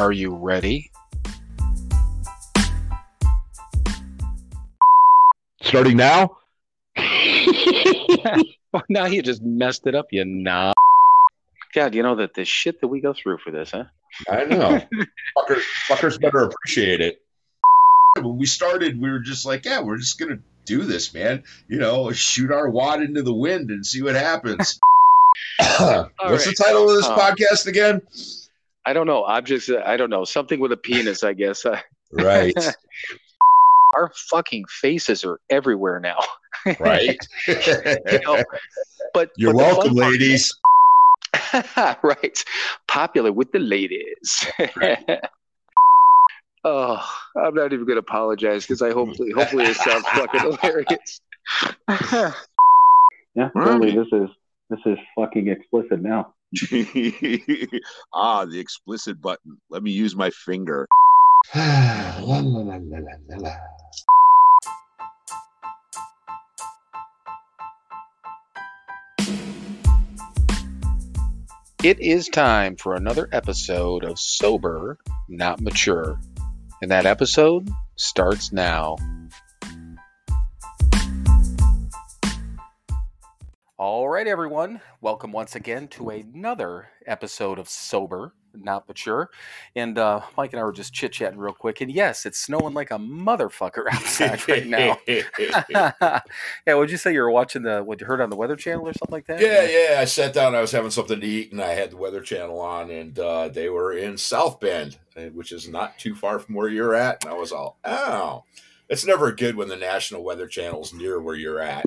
Are you ready? Starting now? well, now you just messed it up, you knob. God, you know that the shit that we go through for this, huh? I know. fuckers, fuckers better appreciate it. When we started, we were just like, yeah, we're just going to do this, man. You know, shoot our wad into the wind and see what happens. What's right. the title of this Um, podcast again? I don't know. Objects, uh, I don't know. Something with a penis, I guess. Uh, Right, Our fucking faces are everywhere now. right. You know, but You're but welcome, fun part- ladies. right. Popular with the ladies. oh, I'm not even going to apologize because I hopefully, hopefully it sounds fucking hilarious. Yeah, All totally. right. This is this is fucking explicit now. ah, the explicit button. Let me use my finger. La, la, la, la, la, la. It is time for another episode of Sober, Not Mature. And that episode starts now. All right, everyone. Welcome once again to another episode of Sober, Not Mature. And uh, Mike and I were just chit chatting real quick. And yes, it's snowing like a motherfucker outside right now. yeah, would you say you were watching the, what you heard on the Weather Channel or something like that? Yeah, yeah. I sat down. I was having something to eat, and I had the Weather Channel on, and uh, they were in South Bend, uh, which is not too far from where you're at. And I was all, oh, it's never good when the National Weather Channel's near where you're at.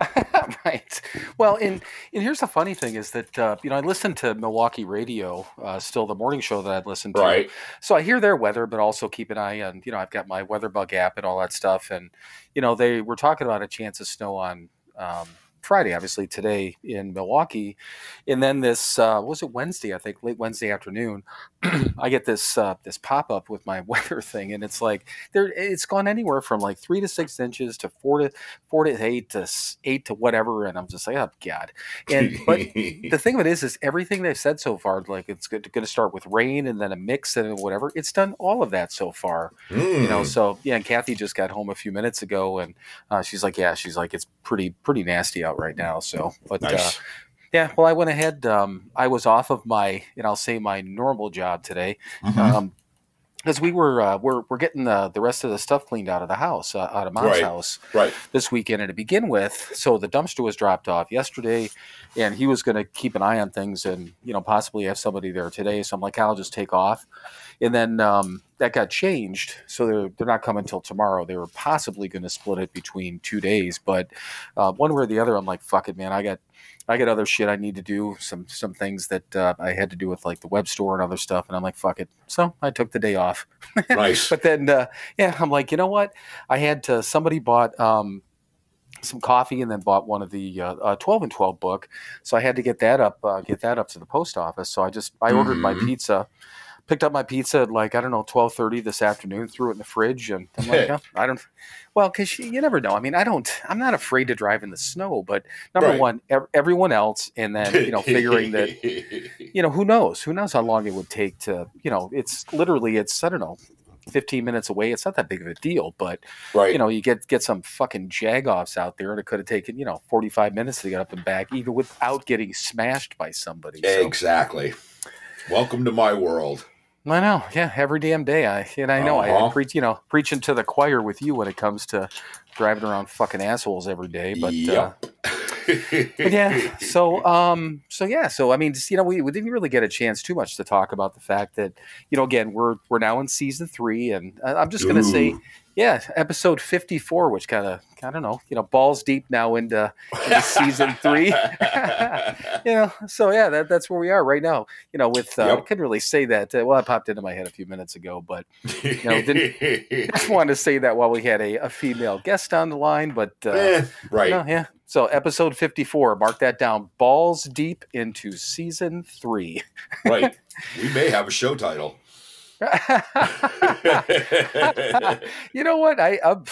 right. Well, and and here's the funny thing is that uh, you know I listen to Milwaukee radio, uh, still the morning show that I'd listen to. Right. So I hear their weather, but also keep an eye on you know I've got my weather bug app and all that stuff, and you know they were talking about a chance of snow on. Um, Friday, obviously today in Milwaukee, and then this uh, what was it Wednesday? I think late Wednesday afternoon, I get this uh, this pop up with my weather thing, and it's like there it's gone anywhere from like three to six inches to four to four to eight to eight to whatever, and I'm just like, oh god. And but the thing of it is, is everything they've said so far, like it's going to start with rain and then a mix and whatever. It's done all of that so far, you know. Mm. So yeah, and Kathy just got home a few minutes ago, and uh, she's like, yeah, she's like, it's pretty pretty nasty out right now. So, but uh, yeah, well, I went ahead. Um, I was off of my, and I'll say my normal job today, Mhm. um, because we were uh, we're we're getting the the rest of the stuff cleaned out of the house, uh, out of mom's Right. house right. this weekend. And to begin with, so the dumpster was dropped off yesterday, and he was going to keep an eye on things and you know possibly have somebody there today. So I'm like, I'll just take off, and then um, that got changed, so they're they're not coming until tomorrow. They were possibly going to split it between two days, but uh, one way or the other, I'm like, fuck it, man. I got I got other shit I need to do, some some things that uh, I had to do with like the web store and other stuff, and I'm like, fuck it. So I took the day off. Nice. But then, uh, yeah, I'm like, you know what? I had to. Somebody bought um, some coffee and then bought one of the uh, uh, 12 and 12 book, so I had to get that up, uh, get that up to the post office. So I just I ordered my Mhm. pizza, picked up my pizza at like I don't know 12:30 this afternoon, threw it in the fridge, and I'm like, oh, I don't. Well, because you, you never know. I mean, I don't. I'm not afraid to drive in the snow, but number Right. one, ev- everyone else, and then you know, figuring that you know who knows who knows how long it would take to you know it's literally it's i don't know 15 minutes away it's not that big of a deal but right. you know you get get some fucking jagoffs out there and it could have taken you know 45 minutes to get up and back even without getting smashed by somebody so exactly. Welcome to my world. I know yeah every damn day i and i know I, I Uh-huh. preach you know preaching to the choir with you when it comes to driving around fucking assholes every day but uh, Yep. but yeah so um so yeah so i mean just, you know we, we didn't really get a chance too much to talk about the fact that you know again we're we're now in season three and I- i'm just gonna say yeah episode 54 which kind of i don't know you know balls deep now into, into season three you know so yeah that, that's where we are right now you know with uh, i Yep. couldn't really say that uh, well i popped into my head a few minutes ago but you know, didn't, just wanted to say that while we had a, a female guest on the line but uh, Eh, right. no, yeah. So episode 54, mark that down. Balls deep into season three. Right. We may have a show title. you know what? I uh,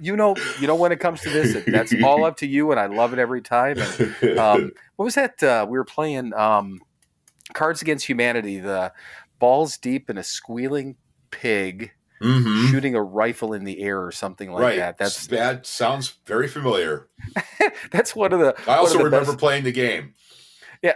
you know you know when it comes to this, that's all up to you, and I love it every time. And um, what was that? Uh, we were playing um, Cards Against Humanity, the balls deep in a squealing pig Mhm. shooting a rifle in the air or something like right. that. That's that sounds very familiar. that's one of the. I also the remember best- playing the game. Yeah.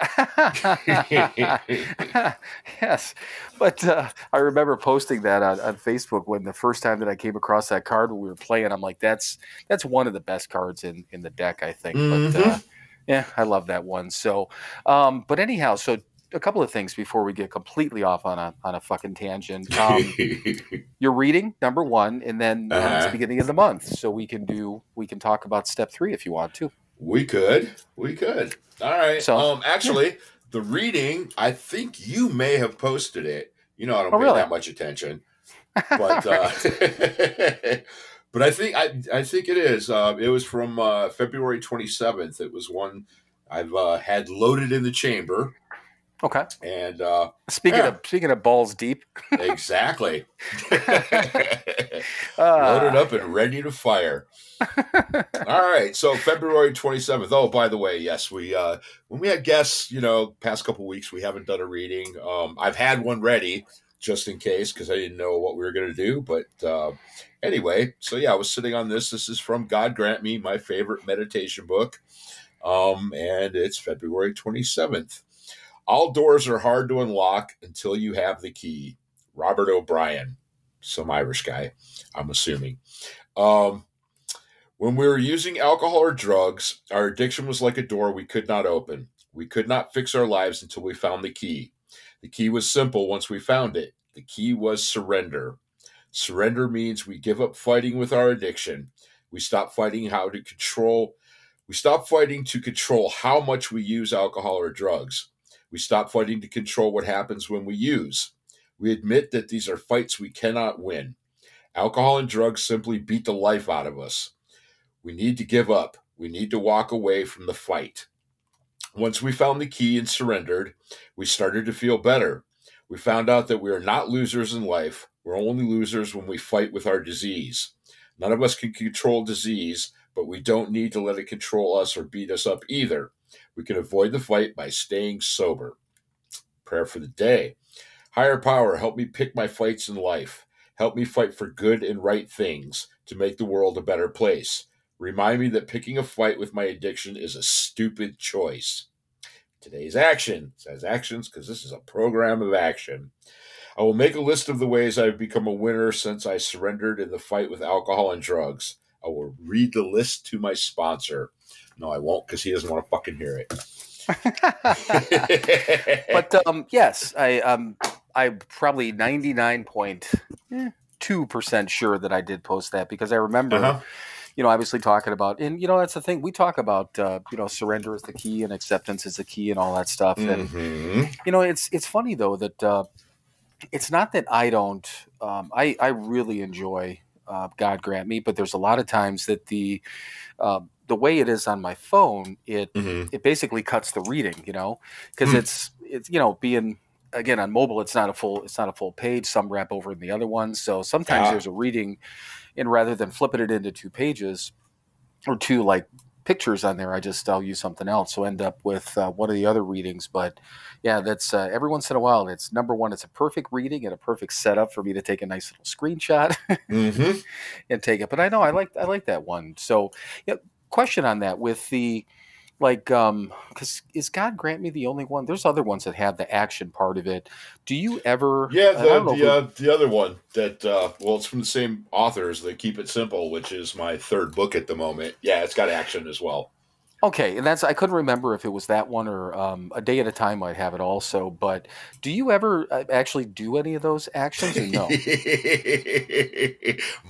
yes, but uh, I remember posting that on, on Facebook when the first time that I came across that card when we were playing. I'm like, that's that's one of the best cards in in the deck, I think. But uh, yeah, I love that one. So, um, but anyhow, so a couple of things before we get completely off on a on a fucking tangent. Um, you're reading number one, and then uh, it's Uh-huh. the beginning of the month, so we can do we can talk about step three if you want to. we could. We could. All right. So, um actually, the reading, I think you may have posted it. You know, I don't Oh, pay really? that much attention. But uh but I think I I think it is. Uh, it was from uh, February 27th. It was one I've uh, had loaded in the chamber okay. and uh Speaking Yeah. of speaking of balls deep, exactly. uh, loaded up and ready to fire. All right, so February 27th. Oh, by the way, yes, we uh when we had guests, you know, past couple weeks we haven't done a reading. Um I've had one ready just in case because I didn't know what we were going to do, but uh anyway, so yeah, I was sitting on this. This is from God Grant Me, my favorite meditation book. Um and it's February 27th. All doors are hard to unlock until you have the key. Robert O'Brien, some Irish guy, I'm assuming. Um, when we were using alcohol or drugs, our addiction was like a door we could not open. We could not fix our lives until we found the key. The key was simple once we found it. The key was surrender. Surrender means we give up fighting with our addiction. We stop fighting how to control. We stop fighting to control how much we use alcohol or drugs. We stop fighting to control what happens when we use. We admit that these are fights we cannot win. Alcohol and drugs simply beat the life out of us. We need to give up. We need to walk away from the fight. Once we found the key and surrendered, we started to feel better. We found out that we are not losers in life. We're only losers when we fight with our disease. None of us can control disease, but we don't need to let it control us or beat us up either. We can avoid the fight by staying sober. Prayer for the day. Higher power, help me pick my fights in life. Help me fight for good and right things to make the world a better place. Remind me that picking a fight with my addiction is a stupid choice. Today's action says actions because this is a program of action. I will make a list of the ways I've become a winner since I surrendered in the fight with alcohol and drugs. I will read the list to my sponsor. No, I won't because he doesn't want to fucking hear it. but um, yes, I um, I'm probably ninety nine point two percent sure that I did post that because I remember, Uh-huh. you know, obviously talking about, and you know, that's the thing we talk about. Uh, you know, surrender is the key and acceptance is the key and all that stuff. And Mhm. you know, it's it's funny though that uh, it's not that I don't. Um, I I really enjoy uh, God grant me, but there's a lot of times that the uh, the way it is on my phone, it Mhm. it basically cuts the reading, you know, because Hmm. it's it's you know being again on mobile, it's not a full it's not a full page. Some wrap over in the other one, so sometimes Ah. there's a reading, and rather than flipping it into two pages or two like pictures on there, I just I'll use something else. So end up with uh, one of the other readings. But yeah, that's uh, every once in a while. It's number one. It's a perfect reading and a perfect setup for me to take a nice little screenshot Mhm. and take it. But I know I like I like that one. So, yeah, question on that with the like um because is God grant me the only one? There's other ones that have the action part of it. Do you ever? Yeah, the don't know if the, we- uh, the other one that uh, well, it's from the same authors. They keep it simple, which is my third book at the moment. Yeah, it's got action as well. Okay, and that's I couldn't remember if it was that one or um, a day at a time might have it also. But do you ever uh, actually do any of those actions or no?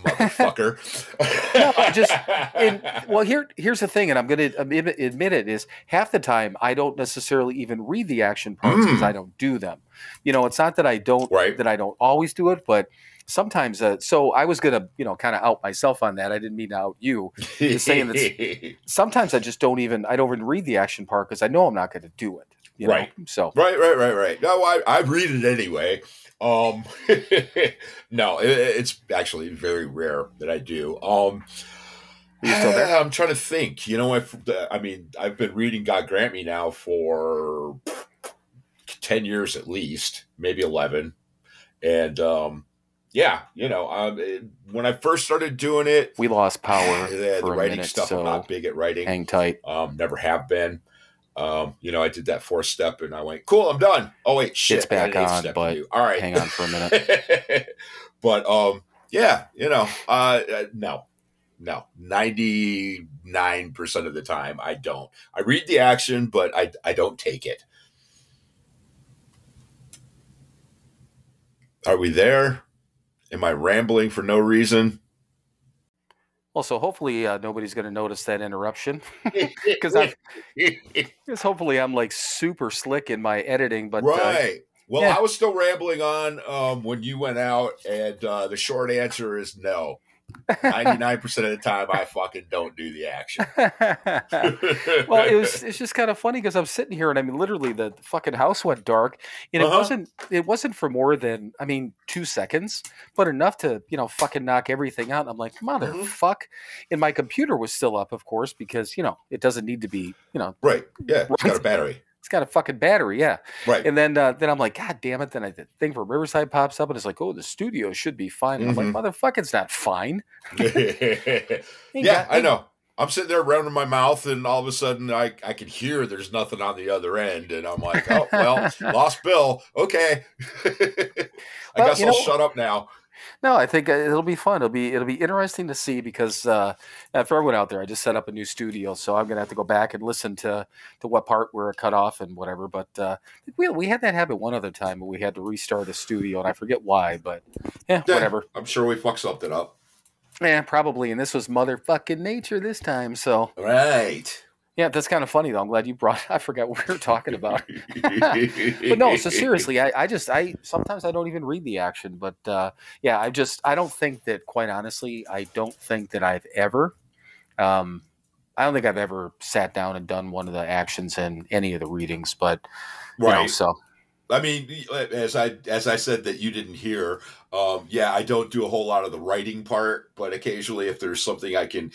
Motherfucker. No, I just- and well, here here's the thing, and I'm going to admit, admit it is half the time I don't necessarily even read the action parts because Mm. I don't do them. You know, it's not that I don't Right. that I don't always do it, but sometimes. Uh, so I was going to you know kind of out myself on that. I didn't mean to out you. saying that Sometimes I just don't even I don't even read the action part because I know I'm not going to do it. You know? Right. So Right, right, right, right. No, I, I read it anyway. Um, no, it, it's actually very rare that I do. Um, still there? I'm trying to think. You know, if I mean, I've been reading God Grant Me now for ten years at least, maybe eleven. And um, yeah, you know, um, it- when I first started doing it, We lost power the, for the a writing minute, stuff, so I'm not big at writing. hang tight. Um, never have been. Um, you know, I did that fourth step and I went, cool, I'm done. Oh wait, shit, It's back on, but all right, Hang on for a minute. but um, yeah, you know, uh, uh, no, no, ninety nine percent of the time I don't. I read the action, but I I don't take it. Are we there? Am I rambling for no reason? Well, so hopefully uh, nobody's going to notice that interruption because I've because hopefully I'm like super slick in my editing. But uh, right. Well, yeah. I was still rambling on um, when you went out, and uh, the short answer is no. Ninety nine percent of the time, I fucking don't do the action. well, it was it's just kind of funny because I'm sitting here and I mean literally the, the fucking house went dark and it Uh-huh. wasn't it wasn't for more than I mean two seconds, but enough to you know fucking knock everything out. And I'm like Mm-hmm. motherfuck, and my computer was still up, of course, because you know it doesn't need to be you know right. Yeah. It's got a battery. It's got a fucking battery, yeah. Right. And then uh, then I'm like, God damn it! Then I, the thing for Riverside pops up and it's like, oh, the studio should be fine. And I'm like, motherfuck, it's not fine. Yeah, got- I know. I'm sitting there running my mouth, and all of a sudden, I I can hear there's nothing on the other end, and I'm like, oh well, lost Bill. Okay, I Well, guess I'll know- shut up now. No, I think uh, it'll be fun. It'll be it'll be interesting to see because uh, for everyone out there, I just set up a new studio, so I'm gonna have to go back and listen to to what part we're cut off and whatever. But uh, we we had that happen one other time, but we had to restart a studio, and I forget why. But yeah, Yeah. whatever. I'm sure we fucked something up. Yeah, probably. And this was motherfucking nature this time. So Right. Yeah, that's kind of funny though. I'm glad you brought. I forgot what we were talking about. but no, so seriously, I, I just I sometimes I don't even read the action, but uh, yeah, I just I don't think that quite honestly, I don't think that I've ever, um, I don't think I've ever sat down and done one of the actions in any of the readings, but you know, Right. so I mean, as I as I said that you didn't hear, um, yeah, I don't do a whole lot of the writing part, but occasionally, if there's something I can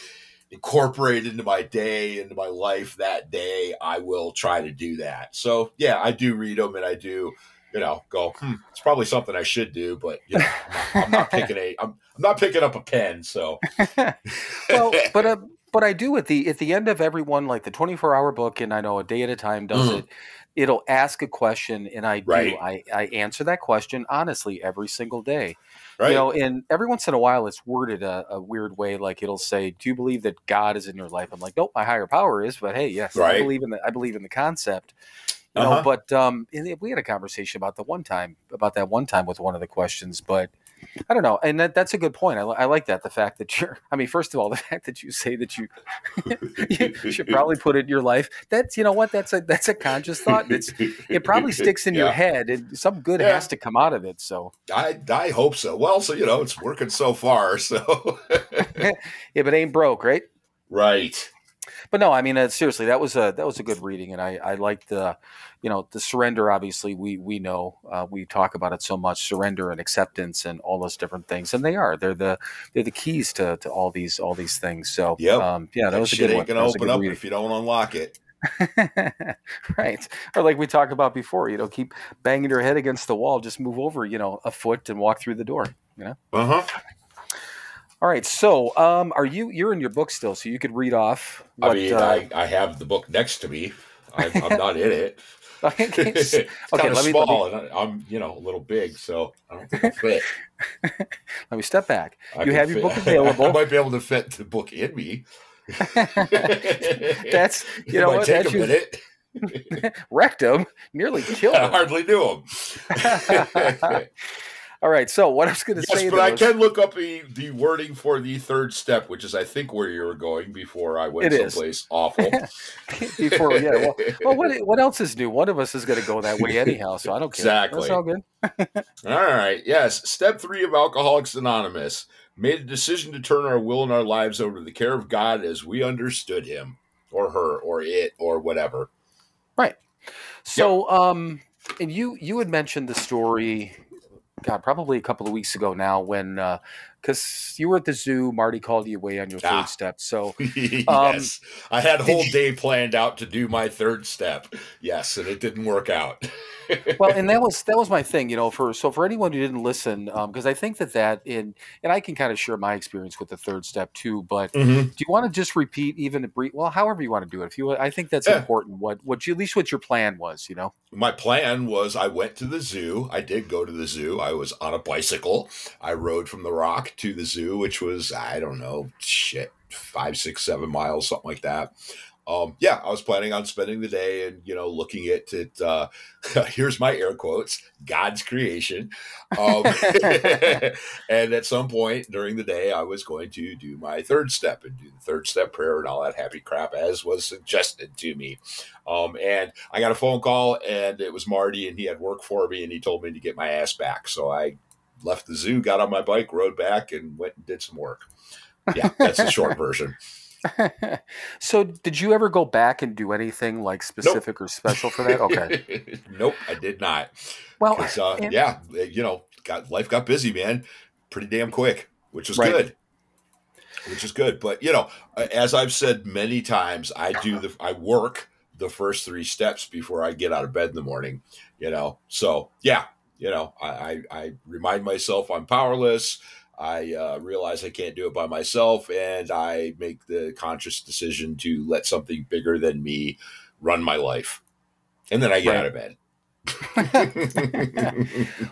incorporate into my day, into my life that day, I will try to do that. So, yeah, I do read them, and I do, you know, go. Hmm, it's probably something I should do, but you know, I'm not, I'm not picking a, I'm, I'm not picking up a pen. So, well, but uh, but I do at the at the end of every one, like the 24 hour book, and I know a day at a time does Mhm. it. It'll ask a question, and I do. I, I answer that question honestly every single day. right, You know, and every once in a while it's worded a, a weird way. Like it'll say, "Do you believe that God is in your life?" I'm like, "Nope, my higher power is." But hey, yes, I believe in the I believe in the concept. You know, Uh-huh. but um, and we had a conversation about the one time about that one time with one of the questions, but I don't know, and that, that's a good point. I, I like that the fact that you're. I mean, first of all, the fact that you say that you, you should probably put it in your life. That's you know what that's a that's a conscious thought. It's it probably sticks in your head, and some good Yeah. has to come out of it. So I I hope so. Well, so you know, it's working so far. So, if it ain't broke, right? right. but no, I mean, uh, seriously, that was a that was a good reading, and I I liked the, you know, the surrender. Obviously, we we know uh, we talk about it so much, surrender and acceptance and all those different things, and they are they're the they're the keys to, to all these all these things. So Yep. um, yeah, that, That was a good one. ain't gonna open up reading. if you don't unlock it. right, or like we talked about before, you know, keep banging your head against the wall, just move over, you know, a foot and walk through the door. You know. Uh huh. All right, so um, are you you're in your book still, so you could read off. I mean, uh, I, I have the book next to me. I'm, I'm not in it. okay, it's okay, kind of let me- let me- and I- I'm you know a little big, so I don't think I fit. let me step back. I You have your book available. I might be able to fit the book in me. That's you it know what take a minute. rectum nearly killed I him. hardly knew him. All right, so what I was going to yes, say, but though I is- can look up the, the wording for the third step, which is I think where you were going before I went It is. someplace awful. before, yeah. Well, well, what what else is new? One of us is going to go that way anyhow, so I don't care. Exactly. That's all good. All right. Yes. Step three of Alcoholics Anonymous made a decision to turn our will and our lives over to the care of God as we understood him or her or it or whatever. Right. So, um, and you you had mentioned the story, God, probably a couple of weeks ago now when uh, because you were at the zoo. Marty called you away on your third Ah. step. So yes, I had whole day planned out to do my third step. Yes, and it didn't work out. Well, and that was that was my thing, you know. For so for anyone who didn't listen, because I think that that in and I can kind of share my experience with the third step too. But Mhm. do you want to just repeat even a brief? Well, however you want to do it. If you, I think that's Yeah. important. What what you at least what your plan was, you know. My plan was I went to the zoo. I did go to the zoo. I was on a bicycle. I rode from the rock to the zoo, which was, I don't know, shit, five, six, seven miles, something like that. Um, yeah, I was planning on spending the day and, you know, looking at it. Uh, here's my air quotes God's creation. Um, and at some point during the day, I was going to do my third step and do the third step prayer and all that happy crap as was suggested to me. Um, and I got a phone call, and it was Marty, and he had work for me, and he told me to get my ass back. So I left the zoo, got on my bike, rode back, and went and did some work. Yeah, that's the short version. so, did you ever go back and do anything like specific or special for that? Okay. nope, I did not. well uh, and- yeah, you know, got life got busy, man, pretty damn quick, which is Right. good. Which is good, but you know, as I've said many times, I do the I work the first three steps before I get out of bed in the morning. You know, so yeah, you know, I I, I remind myself I'm powerless. I uh, realize I can't do it by myself, and I make the conscious decision to let something bigger than me run my life, and then I get Right. out of bed.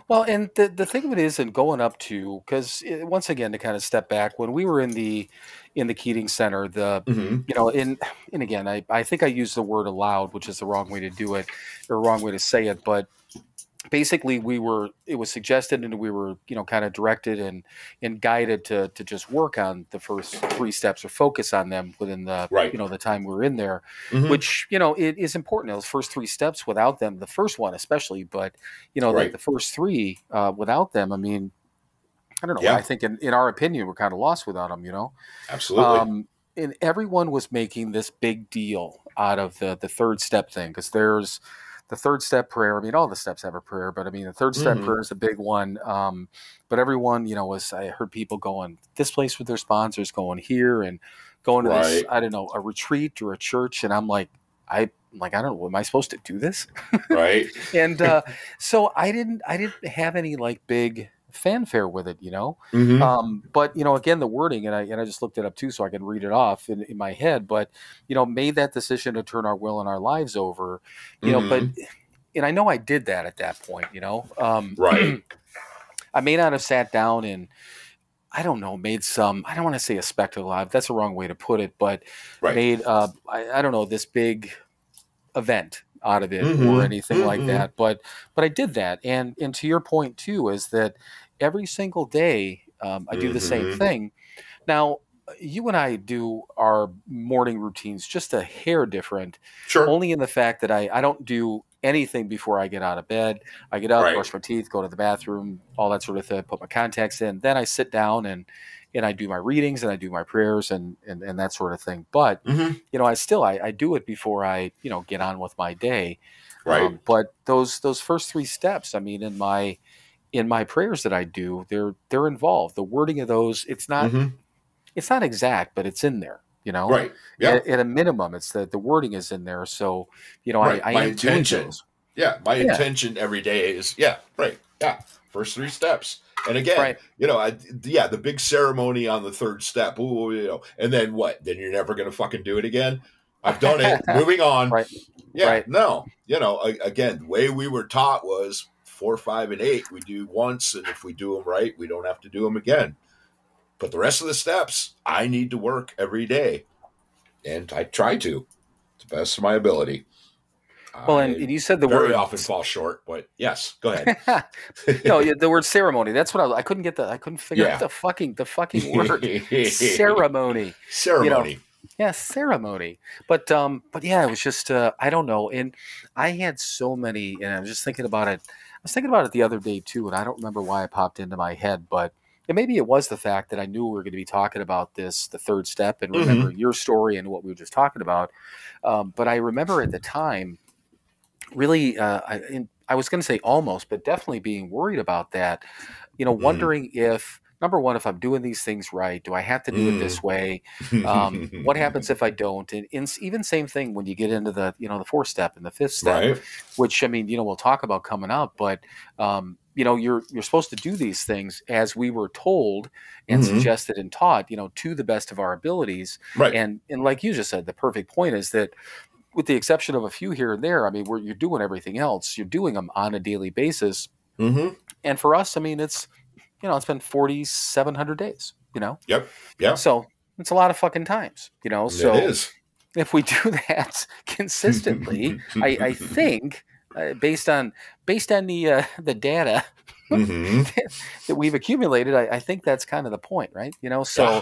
Well, and the the thing of it is, and going up to because once again to kind of step back when we were in the in the Keating Center, the Mhm. you know, in and again, I I think I used the word allowed, which is the wrong way to do it or wrong way to say it, but basically we were it was suggested and we were you know kind of directed and and guided to to just work on the first three steps or focus on them within the Right. you know the time we were in there Mhm. which you know it is important those first three steps without them the first one especially but you know Right. like the first three uh, without them i mean i don't know Yeah. i think in, in our opinion we're kind of lost without them you know Absolutely. um, and everyone was making this big deal out of the the third step thing because there's the third step prayer. I mean, all the steps have a prayer, but I mean, the third step Mhm. prayer is a big one. Um, but everyone, you know, was I heard people going this place with their sponsors, going here and going to this, I don't know, a retreat or a church, and I'm like, I I'm like I don't know, am I supposed to do this? right? and uh, so I didn't I didn't have any like big fanfare with it, you know. Mhm. Um, but you know, again, the wording, and I and I just looked it up too, so I can read it off in, in my head. But you know, made that decision to turn our will and our lives over. You know, but and I know I did that at that point. You know, um, Right. I may not have sat down and I don't know, made some. I don't want to say a spectacle. of- That's the wrong way to put it, but Right. made uh, I, I don't know this big event out of it or Mhm. anything like Mhm. that. But but I did that, and and to your point too is that every single day um, I do the same Mhm. thing. Now you and I do our morning routines just a hair different, Sure. only in the fact that I I don't do anything before I get out of bed. I get up, Right. brush my teeth, go to the bathroom, all that sort of thing. Put my contacts in, then I sit down and and I do my readings and I do my prayers and and, and that sort of thing. But Mhm. you know, I still I, I do it before I you know get on with my day. Right. Um, but those those first three steps, I mean, in my in my prayers that I do, they're they're involved. The wording of those, it's not Mhm. it's not exact, but it's in there. You know, Right. Yeah. At, at a minimum, it's the the wording is in there. So you know, Right. I, I My intention. Yeah. My Yeah. intention every day is yeah. Right. Yeah. First three steps. And again, Right. you know, I, yeah, the big ceremony on the third step. Ooh, you know, and then what? Then you're never going to fucking do it again. I've done it. Moving on. Right. Yeah. Right. No. You know, again, the way we were taught was four, five, and eight. We do once, and if we do them right, we don't have to do them again. But the rest of the steps, I need to work every day, and I try to, to the best of my ability. Well, and, and you said the very word often fall short, but yes, go ahead. no, yeah, the word ceremony. That's what I, I couldn't get. The I couldn't figure Yeah. out the fucking the fucking word ceremony. ceremony. Yeah, ceremony. But um, but yeah, it was just uh, I don't know. And I had so many, and I was just thinking about it. I was thinking about it the other day too, and I don't remember why it popped into my head, but and maybe it was the fact that I knew we were going to be talking about this, the third step, and remember your story and what we were just talking about. Um, but I remember at the time, really, uh, I, in, I was going to say almost, but definitely being worried about that. You know, Mhm. wondering if number one, if I'm doing these things right, do I have to do it this way? Um, what happens if I don't? And, and even same thing when you get into the you know the fourth step and the fifth step, Right. which I mean you know we'll talk about coming up, but um, you know you're you're supposed to do these things as we were told and Mhm. suggested and taught, you know, to the best of our abilities. Right. And and like you just said, the perfect point is that with the exception of a few here and there, I mean, where you're doing everything else, you're doing them on a daily basis. mm-hmm. And for us, I mean, it's you know, it's been 4,700 days. You know, Yep. Yeah. so it's a lot of fucking times. You know, so it is. if we do that consistently, I, I think uh, based on based on the uh, the data hmm that we've accumulated, I, I think that's kind of the point, right? You know, so Yeah.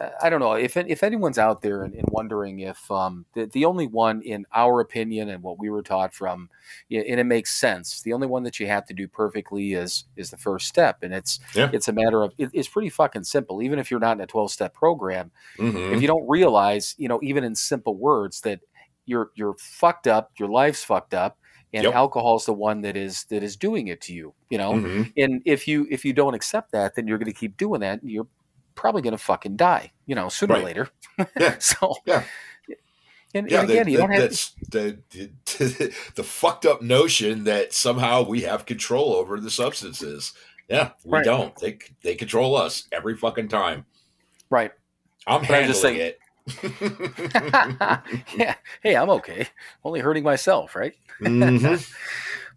Uh, I don't know if if anyone's out there and, and wondering if um, the the only one in our opinion and what we were taught from, and it makes sense. The only one that you have to do perfectly is is the first step, and it's Yeah. it's a matter of it, it's pretty fucking simple. Even if you're not in a twelve step program, hmm if you don't realize, you know, even in simple words that you're you're fucked up, your life's fucked up, and Yep. alcohol's the one that is that is doing it to you. You know, hmm and if you if you don't accept that, then you're going to keep doing that, and you're probably going to fucking die. You know, sooner or later. Yeah. so Yeah. And, Yeah, and again, that- you don't have to, the, the the fucked up notion that somehow we have control over the substances. Yeah, we Right. don't. They they control us every fucking time. right. I'm But handling saying- it. yeah. Hey, I'm okay. Only hurting myself, right? Mhm.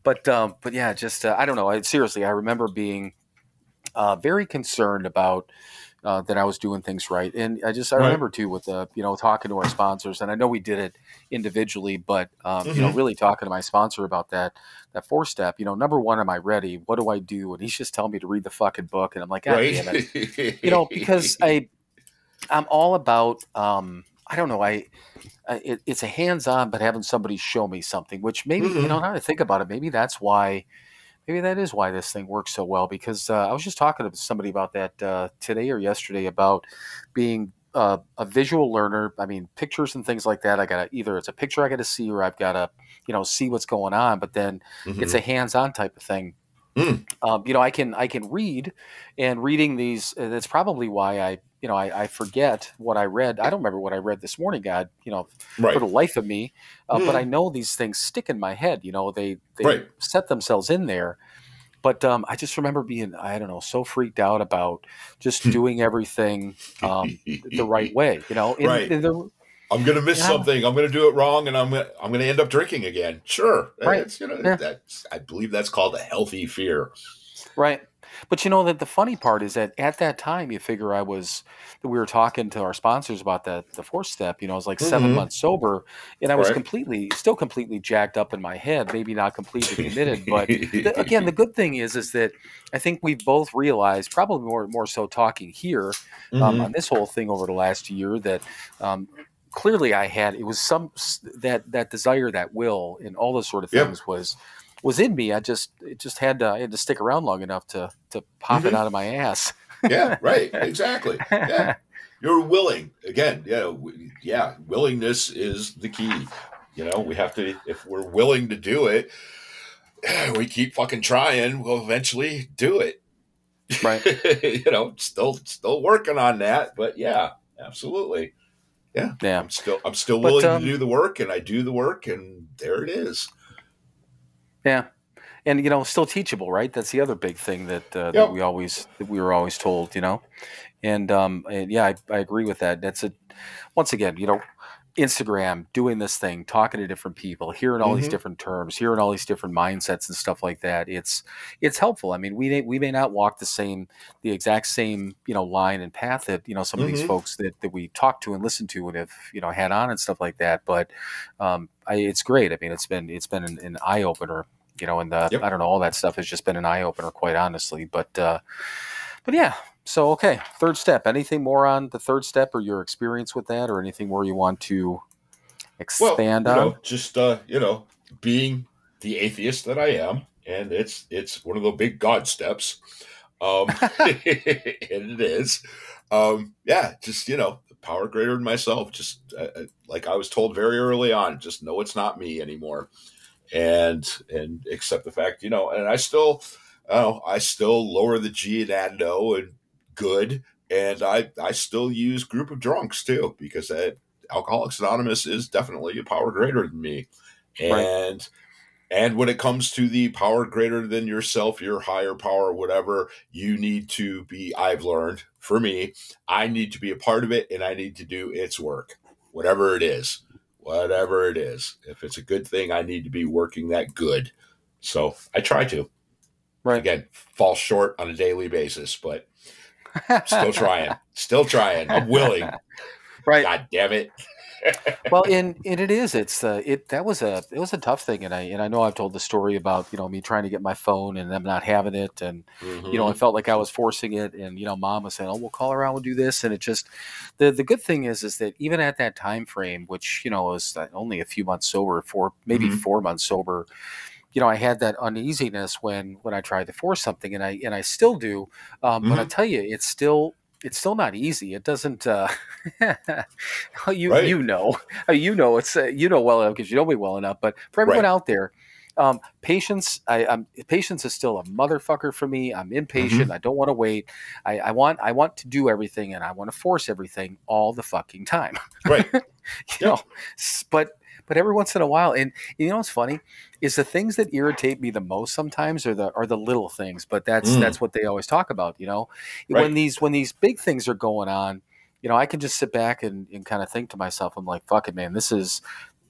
but um, but yeah, just uh, I don't know. I seriously, I remember being uh, very concerned about uh, that I was doing things right, and I just I Right. remember too with the you know talking to our sponsors, and I know we did it individually, but um, you know Mhm. really talking to my sponsor about that that four step. You know, number one, am I ready? What do I do? And he's just telling me to read the fucking book, and I'm like, right. damn it you know because i i'm all about um i don't know i, I it, it's a hands-on but having somebody show me something which maybe you Mhm. know now that i think about it maybe that's why maybe that is why this thing works so well because uh, i was just talking to somebody about that uh, today or yesterday about being uh, a visual learner i mean pictures and things like that i gotta either it's a picture i gotta see or i've gotta you know see what's going on but then it's a hands-on type of thing. Mm. Um, you know, I can I can read, and reading these. uh, That's probably why I you know I, I forget what I read. I don't remember what I read this morning. God, you know, right. for the life of me. Uh, But Mm. I know these things stick in my head. You know, they they Right. set themselves in there. But um, I just remember being I don't know so freaked out about just Hmm. doing everything um, the right way. You know, in, Right. in the, I'm gonna miss Yeah. something. I'm gonna do it wrong, and I'm gonna I'm gonna end up drinking again. Sure, Right. You know, Yeah. that's I believe that's called a healthy fear. Right. But you know that the funny part is that at that time you figure I was that we were talking to our sponsors about that the fourth step, you know, I was like 7 Mhm. months sober and I was Right. completely still completely jacked up in my head, maybe not completely committed, but the, again the good thing is is that I think we've both realized probably more more so talking here um, Mhm. on this whole thing over the last year that um, clearly I had it was some that that desire that will and all those sort of Yep. things was was in me. I just it just had to I had to stick around long enough to to pop it Mhm. out of my ass. yeah, right, exactly. Yeah, you're willing again. Yeah, w- yeah. Willingness is the key. You know, we have to if we're willing to do it. We keep fucking trying. We'll eventually do it. Right. you know, still still working on that, but yeah, absolutely. yeah. Yeah. I'm still I'm still But, willing um, to do the work, and I do the work, and there it is. Yeah. And you know, still teachable, right? That's the other big thing that uh, Yep. that we always that we were always told, you know. And um and yeah, I, I agree with that. That's a once again, you know, Instagram doing this thing, talking to different people, hearing all these Mhm. different terms, hearing all these different mindsets and stuff like that. It's it's helpful. I mean, we may, we may not walk the same the exact same, you know, line and path that, you know, some of these Mhm. folks that that we talk to and listen to and have, you know, had on and stuff like that, but um I, it's great. I mean, it's been it's been an, an eye opener, you know, and the Yep. I don't know, all that stuff has just been an eye opener, quite honestly. But uh, but yeah. So okay, third step. Anything more on the third step or your experience with that, or anything more you want to Well, expand you on? know, just uh, you know, being the atheist that I am, and it's it's one of the big God steps, um, and it is, um, yeah, just you know, power greater than myself. Just uh, uh, like I was told very early on, just know it's not me anymore, and and accept the fact, you know, and I still, oh, I still lower the G and add no, and good. And I, I still use Group of Drunks too, because that Alcoholics Anonymous is definitely a power greater than me. And Right. and when it comes to the power greater than yourself, your higher power, whatever, you need to be, I've learned for me, I need to be a part of it and I need to do its work, whatever it is, whatever it is. If it's a good thing, I need to be working that good. So I try to. Right. Again, fall short on a daily basis, but still trying. Still trying. I'm willing. right. God damn it. Well, and, and it is. It's uh, it that was a it was a tough thing, and I and I know I've told the story about you know me trying to get my phone and them not having it, and you know I felt like I was forcing it, and you know mom was saying, oh we'll call around, we'll do this, and it just the the good thing is is that even at that time frame, which you know was uh, only a few months sober, four maybe Mhm. four months sober. You know, I had that uneasiness when when I tried to force something, and I and I still do. Um, But I tell you, it's still it's still not easy. It doesn't. Uh, you Right. you know uh, you know it's uh, you know well enough because you know me well enough. But for everyone Right. out there, um, patience. I, I'm patience is still a motherfucker for me. I'm impatient. Mm-hmm. I don't want to wait. I, I want I want to do everything and I want to force everything all the fucking time. Right. you Yeah. know, but but every once in a while, and you know what's funny is the things that irritate me the most sometimes are the are the little things. But that's Mm. that's what they always talk about. You know, Right. when these when these big things are going on, you know, I can just sit back and, and kind of think to myself, I'm like, fuck it, man, this is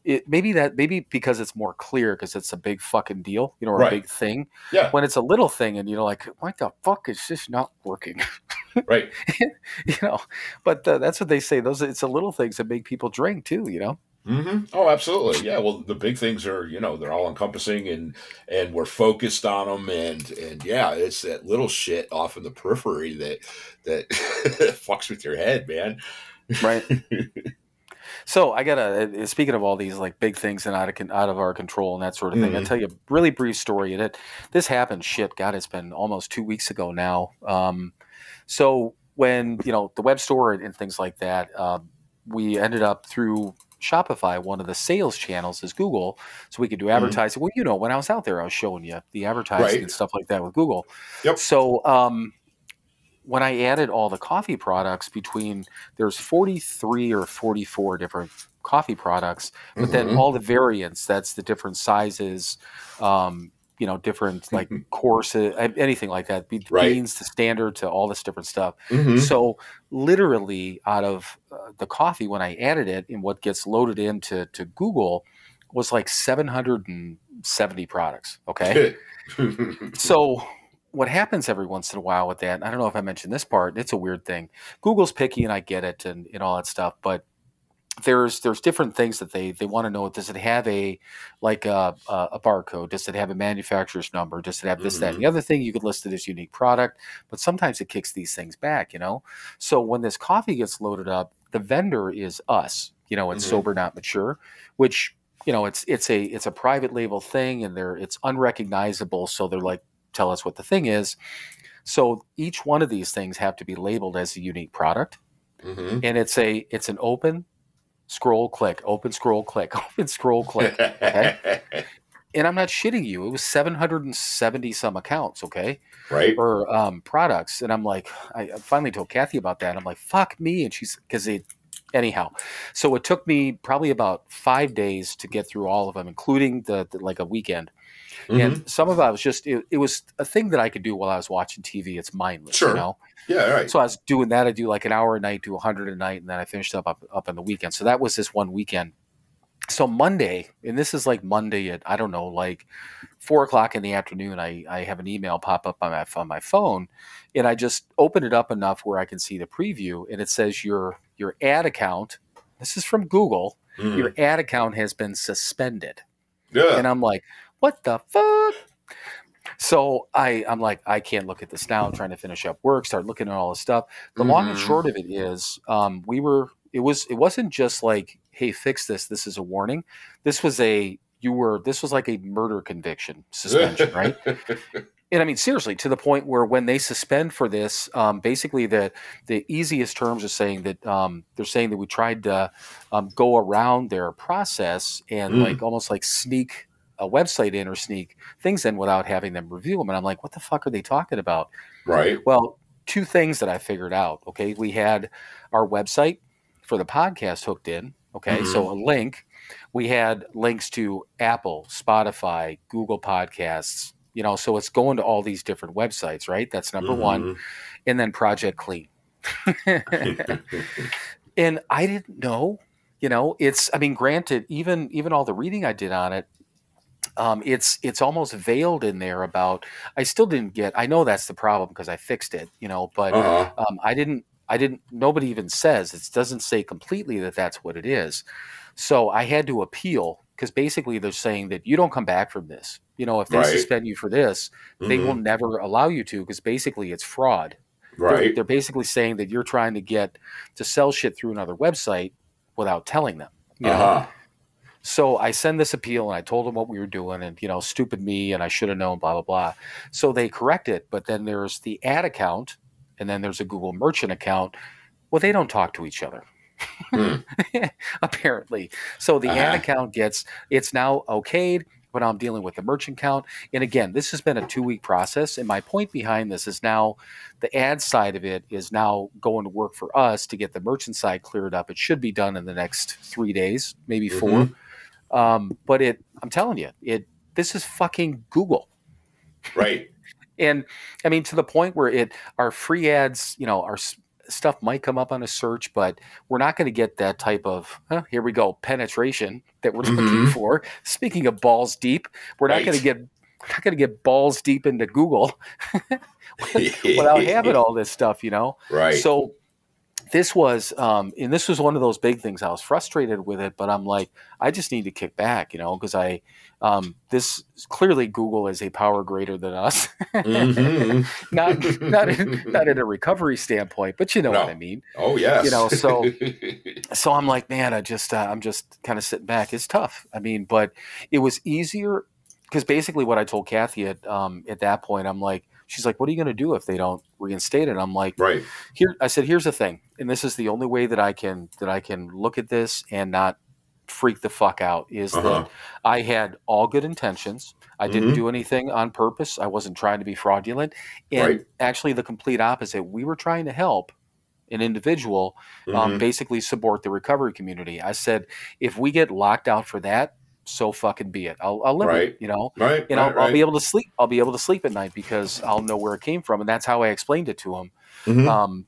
it. Maybe that maybe because it's more clear because it's a big fucking deal, you know, or Right. a big thing. Yeah. When it's a little thing, and you know, like, why the fuck is this not working? Right. you know, but uh, that's what they say. Those it's the little things that make people drink too. You know. Hmm Oh, absolutely. Yeah. Well, the big things are, you know, they're all encompassing and and we're focused on them, and and yeah, it's that little shit off in the periphery that that fucks with your head, man. Right. So I gotta. Speaking of all these like big things and out of out of our control and that sort of thing, I'll Mhm. tell you a really brief story. And it this happened. Shit, God, it's been almost two weeks ago now. Um, so when you know the web store and, and things like that, um, we ended up through Shopify. One of the sales channels is Google, so we could do advertising. Well, you know, when I was out there, I was showing you the advertising Right. and stuff like that with Google. Yep. So um, when I added all the coffee products between there's 43 or 44 different coffee products, but then Mhm. all the variants, that's the different sizes, um, you know, different like courses, anything like that, be- Right. beans to standard to all this different stuff. Mhm. So literally out of uh, the coffee, when I added it and what gets loaded into to Google was like 770 products. Okay. So what happens every once in a while with that, I don't know if I mentioned this part, it's a weird thing. Google's picky and I get it and, and all that stuff, but there's there's different things that they they want to know. Does it have a like a, a, barcode? Does it have a manufacturer's number? Does it have this, that, and the other thing? You could list it as unique product, but sometimes it kicks these things back, you know? So when this coffee gets loaded up, the vendor is us, you know, it's Mhm. sober, not mature, which you know it's it's a it's a private label thing and they're it's unrecognizable so they're like tell us what the thing is so each one of these things have to be labeled as a unique product Mhm. and it's a it's an open scroll click open scroll click open scroll click okay. and i'm not shitting you it was 770 some accounts okay right. or um, products and i'm like I, finally told kathy about that i'm like fuck me and she's because it anyhow so it took me probably about five days to get through all of them including the, the like a weekend Mhm. and some of it was just it, it was a thing that i could do while i was watching tv it's mindless Sure. you know Yeah. Right. so i was doing that i do like an hour a night do a 100 a night and then i finished up up, up on the weekend so that was this one weekend so monday and this is like monday at i don't know like four o'clock in the afternoon i, I have an email pop up on my, on my phone and i just open it up enough where i can see the preview and it says your your ad account this is from google Mhm. your ad account has been suspended yeah. and I'm like, what the fuck? So I, I'm like, I can't look at this now. I'm trying to finish up work, start looking at all this stuff. The long and Mhm. short of it is, um, we were, it was, it wasn't just like, hey, fix this. This is a warning. This was a, you were, this was like a murder conviction suspension, right? And I mean, seriously, to the point where when they suspend for this, um, basically the the easiest terms are saying that um, they're saying that we tried to um, go around their process and Mm. like almost like sneak a website in or sneak things in without having them review them. And I'm like, what the fuck are they talking about? right. Well, two things that I figured out. Okay, we had our website for the podcast hooked in. Okay, mm-hmm. so a link. We had links to Apple, Spotify, Google Podcasts. You know, so it's going to all these different websites, right? That's number one, mm-hmm. and then Project Clean. and I didn't know. You know, it's. I mean, granted, even even all the reading I did on it, um, it's it's almost veiled in there about. I still didn't get. I know that's the problem because I fixed it. You know, but Uh-huh. um, I didn't. I didn't. Nobody even says it doesn't say completely that that's what it is. So I had to appeal because basically they're saying that you don't come back from this. You know, if they Right. suspend you for this, they Mhm. will never allow you to because basically it's fraud. They're, right. they're basically saying that you're trying to get to sell shit through another website without telling them. You know? So I send this appeal and I told them what we were doing and, you know, stupid me and I should have known, blah, blah, blah. So they correct it. But then there's the ad account and then there's a Google merchant account. Well, they don't talk to each other. Hmm. Apparently. So the ad Uh-huh. account gets, it's now okayed, but I'm dealing with the merchant count. And again, this has been a two week process. And my point behind this is now the ad side of it is now going to work for us to get the merchant side cleared up. It should be done in the next three days, maybe 4 Mm-hmm. Um, but it, I'm telling you, it, this is fucking Google. Right. And I mean, to the point where it, our free ads, you know, our s- stuff might come up on a search, but we're not going to get that type of, huh, here we go, penetration that we're looking Mhm. for. Speaking of balls deep, we're not going to get, we're not going to get balls deep into Google without having all this stuff, you know? Right. So this was, um, and this was one of those big things. I was frustrated with it, but I'm like, I just need to kick back, you know, because I, um, this clearly Google is a power greater than us. Mhm. not not in, not in a recovery standpoint, but you know No. what I mean. Oh yes. You know, so- So I'm like, man, I just uh, I'm just kind of sitting back. It's tough. I mean, but it was easier because basically what I told Kathy at um, at that point, I'm like, she's like, what are you going to do if they don't reinstate it? I'm like, right. here I said, here's the thing, and this is the only way that I can that I can look at this and not freak the fuck out is Uh-huh. that I had all good intentions. I didn't Mhm. do anything on purpose. I wasn't trying to be fraudulent. And Right. actually the complete opposite. We were trying to help an individual um, Mhm. basically support the recovery community. I said, if we get locked out for that, so fucking be it. I'll, I'll live Right. it, you know? right. and right, I'll, I'll be able to sleep. I'll be able to sleep at night because I'll know where it came from, and that's how I explained it to him. Mhm. Um,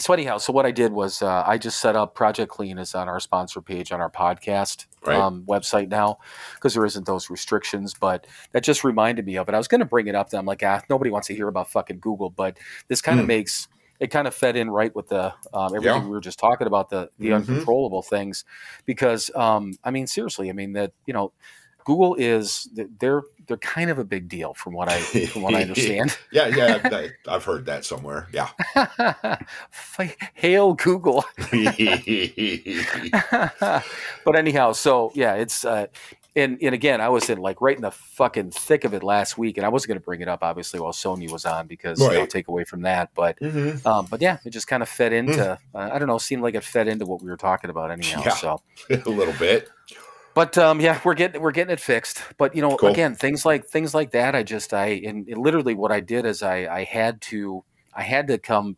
so anyhow, so what I did was uh, I just set up Project Clean is on our sponsor page on our podcast Right. um, website now because there isn't those restrictions. But that just reminded me of it. I was going to bring it up. Then I'm like, ah, nobody wants to hear about fucking Google. But this kind of Hmm. makes it kind of fed in right with the um, everything Yeah. we were just talking about the the Mhm. uncontrollable things because um, I mean seriously, I mean that you know. Google is they're they're kind of a big deal from what I from what I understand. yeah, yeah. I've heard that somewhere. Yeah. Hail Google. but anyhow, so yeah, it's uh, and and again, I was in like right in the fucking thick of it last week, and I wasn't going to bring it up obviously while Sony was on because you know, Right. take away from that, but Mhm. um, but yeah, it just kind of fed into uh, I don't know, seemed like it fed into what we were talking about anyhow. Yeah. So, a little bit. But um, yeah, we're getting we're getting it fixed. But you know, Cool. again, things like things like that, I just I and, and literally what I did is I I had to I had to come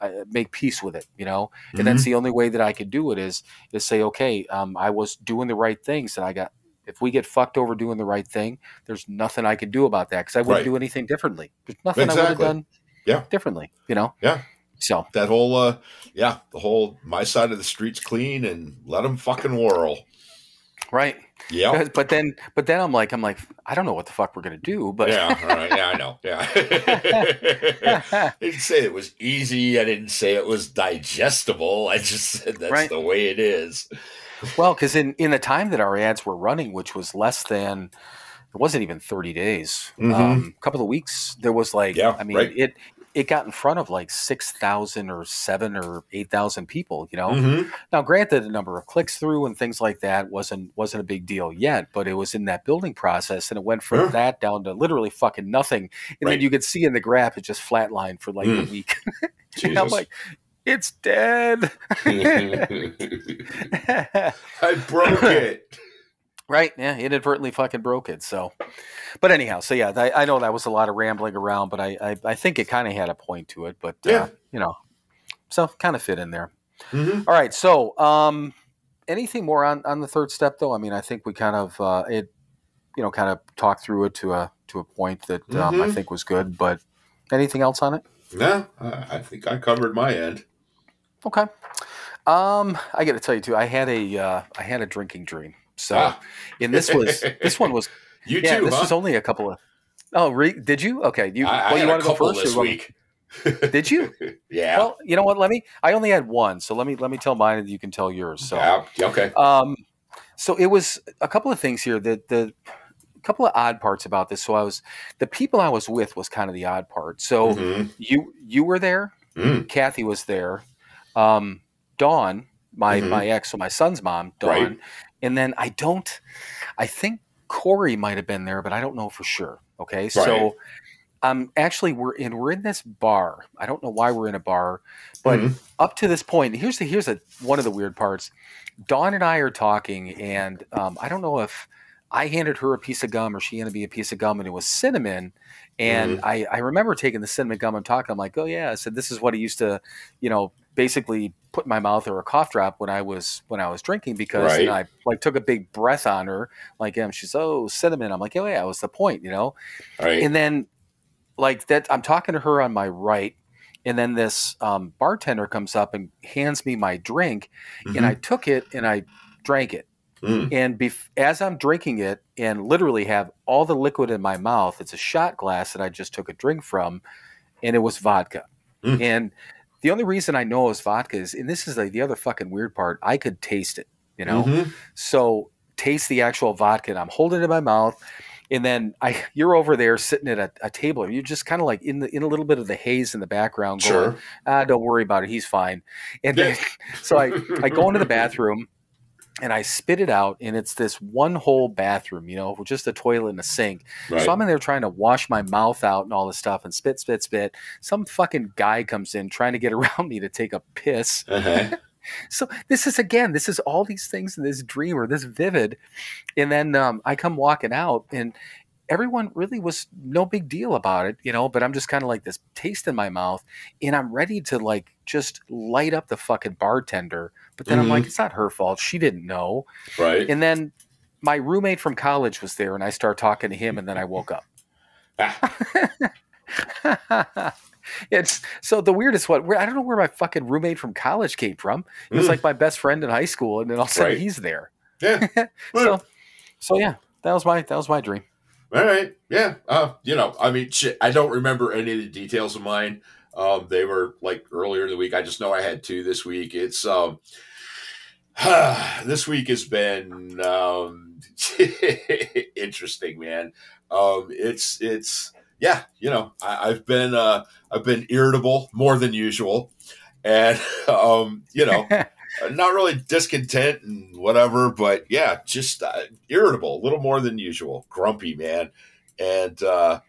uh, make peace with it, you know, and that's the only way that I could do it is is say, okay, um, I was doing the right things, and I got. If we get fucked over doing the right thing, there's nothing I could do about that because I wouldn't Right. do anything differently. There's nothing I would have done Yeah. differently, you know. Yeah. So that whole uh yeah the whole my side of the streets clean and let them fucking whirl right, yeah. But then but then I'm like I'm like I don't know what the fuck we're gonna do, but yeah all right. Yeah i know. Yeah. I didn't say it was easy. I didn't say it was digestible. I just said that's Right. the way it is. Well, because in, in the time that our ads were running, which was less than, it wasn't even 30 days, Mhm. um, a couple of weeks, there was like, Yeah, I mean, right. it it got in front of like 6,000 or 7 or 8,000 people, you know? Mhm. Now, granted, the number of clicks through and things like that wasn't wasn't a big deal yet, but it was in that building process and it went from Sure. that down to literally fucking nothing. And Right. then you could see in the graph, it just flatlined for like a Mm. week. and I'm like, it's dead. i broke it Right. Yeah. Inadvertently fucking broke it. So, but anyhow, so yeah, I, I know that was a lot of rambling around, but I, I, I think it kind of had a point to it, but, Yeah. uh, you know, so kind of fit in there. Mm-hmm. All right. So, um, anything more on, on the third step though? I mean, I think we kind of, uh, it, you know, kind of talked through it to a, to a point that, um, I Mhm. think was good, but anything else on it? No, I I think I covered my end. Okay. Um, I got to tell you too, I had a, uh, I had a drinking dream. So, Ah. and this was, this one was You yeah, too, this huh? was only a couple of. Oh, re- did you? Okay, you. I, I well, you had a want to go first? this you week. Did you? yeah. Well, you know what? Let me. I only had one, so let me let me tell mine, and you can tell yours. So, yeah. Okay. um, so it was a couple of things here. The the a couple of odd parts about this. So I was the people I was with was kind of the odd part. So Mhm. you you were there. Mm. Kathy was there. Um, Dawn, my Mhm. my ex, so my son's mom, Dawn, Right. And then I don't. I think Corey might have been there, but I don't know for sure. Okay, so um, actually we're in we're in this bar. I don't know why we're in a bar, but Mhm. up to this point, here's the here's a one of the weird parts. Dawn and I are talking, and um, I don't know if I handed her a piece of gum or she handed me a piece of gum, and it was cinnamon. And I, I remember taking the cinnamon gum and talking. I'm like, oh yeah, I said this is what he used to, you know, basically put my mouth or a cough drop when I was when I was drinking because Right. and I like took a big breath on her. Like, um, she's oh cinnamon. I'm like, oh yeah, what's the point, you know? Right. And then, like that, I'm talking to her on my right, and then this um, bartender comes up and hands me my drink, and I took it and I drank it. Mm. And bef- as I'm drinking it, and literally have all the liquid in my mouth, it's a shot glass that I just took a drink from, and it was vodka. Mm. And the only reason I know is vodka is, and this is like the other fucking weird part, I could taste it, you know. Mhm. So taste the actual vodka, and I'm holding it in my mouth, and then I you're over there sitting at a, a table, and you're just kind of like in the in a little bit of the haze in the background, going, Sure. ah, don't worry about it, he's fine. And then so I I go into the bathroom. And I spit it out, and it's this one whole bathroom, you know, with just a toilet and a sink. Right. So I'm in there trying to wash my mouth out and all this stuff, and spit, spit, spit. Some fucking guy comes in trying to get around me to take a piss. uh-huh. So this is again, this is all these things in this dream or this vivid, and then um, I come walking out, and everyone really was no big deal about it, you know. But I'm just kind of like this taste in my mouth, and I'm ready to like just light up the fucking bartender. But then I'm Mhm. like, it's not her fault. She didn't know. Right. And then my roommate from college was there, and I start talking to him, and then I woke up. Ah. it's so the weirdest one. I don't know where my fucking roommate from college came from. He was Mm. like my best friend in high school, and then all of a sudden Right. he's there. Yeah. So, so yeah, that was my that was my dream. All right. Yeah. Uh, you know, I mean, shit, I don't remember any of the details of mine. Um, they were like earlier in the week. I just know I had two this week. It's um, this week has been um, interesting, man. Um, it's it's yeah, you know, I, I've been uh, I've been irritable more than usual, and um, you know, not really discontent and whatever, but yeah, just uh, irritable, a little more than usual, grumpy, man, and uh,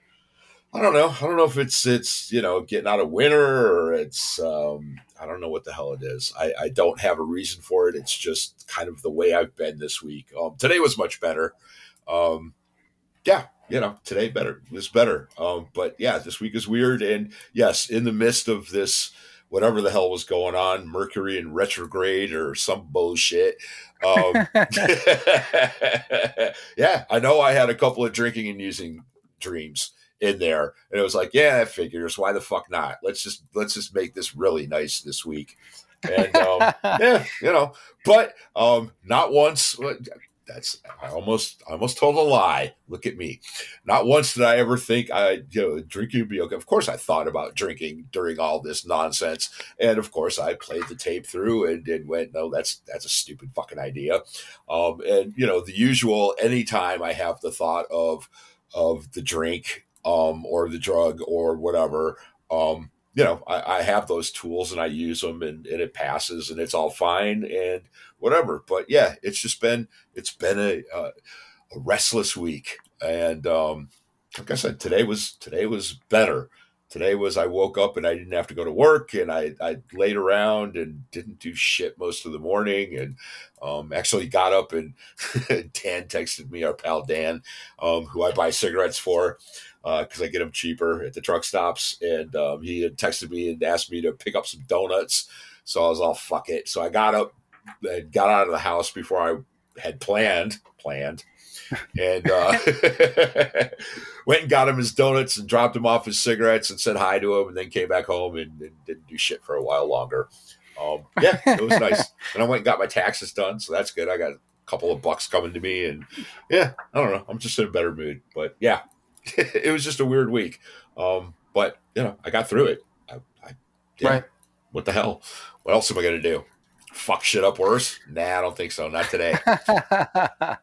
I don't know. I don't know if it's it's you know getting out of winter or it's um, I don't know what the hell it is. I, I don't have a reason for it. It's just kind of the way I've been this week. Um, today was much better. Um, yeah, you know, today better was better. Um, but yeah, this week is weird. And yes, in the midst of this, whatever the hell was going on, Mercury in retrograde or some bullshit. Um, yeah, I know I had a couple of drinking and using dreams in there, and it was like, yeah, that figures. Why the fuck not? Let's just let's just make this really nice this week. And um, yeah, you know, but um, not once. That's I almost I almost told a lie. Look at me. Not once did I ever think I you know drinking would be okay. Of course, I thought about drinking during all this nonsense, and of course, I played the tape through and, and went, no, that's that's a stupid fucking idea. Um, and you know, the usual. Anytime I have the thought of of the drink um, or the drug or whatever, um, you know, I, I have those tools and I use them and, and it passes and it's all fine and whatever. But yeah, it's just been it's been a, a, a restless week, and um, like I said, today was today was better. today was I woke up and I didn't have to go to work and I, I laid around and didn't do shit most of the morning and um, actually got up and Dan texted me, our pal Dan, um, who I buy cigarettes for because uh, I get them cheaper at the truck stops. And um, he had texted me and asked me to pick up some donuts. So I was all fuck it. So I got up and got out of the house before I had planned, planned and uh, went and got him his donuts and dropped him off his cigarettes and said hi to him, and then came back home and, and didn't do shit for a while longer. Um, yeah, it was nice. And I went and got my taxes done, so that's good. I got a couple of bucks coming to me, and yeah, I don't know. I'm just in a better mood, but yeah, it was just a weird week. Um, but you know, I got through it. I, I yeah, Right. What the hell? What else am I gonna do? Fuck shit up worse? Nah, I don't think so. Not today.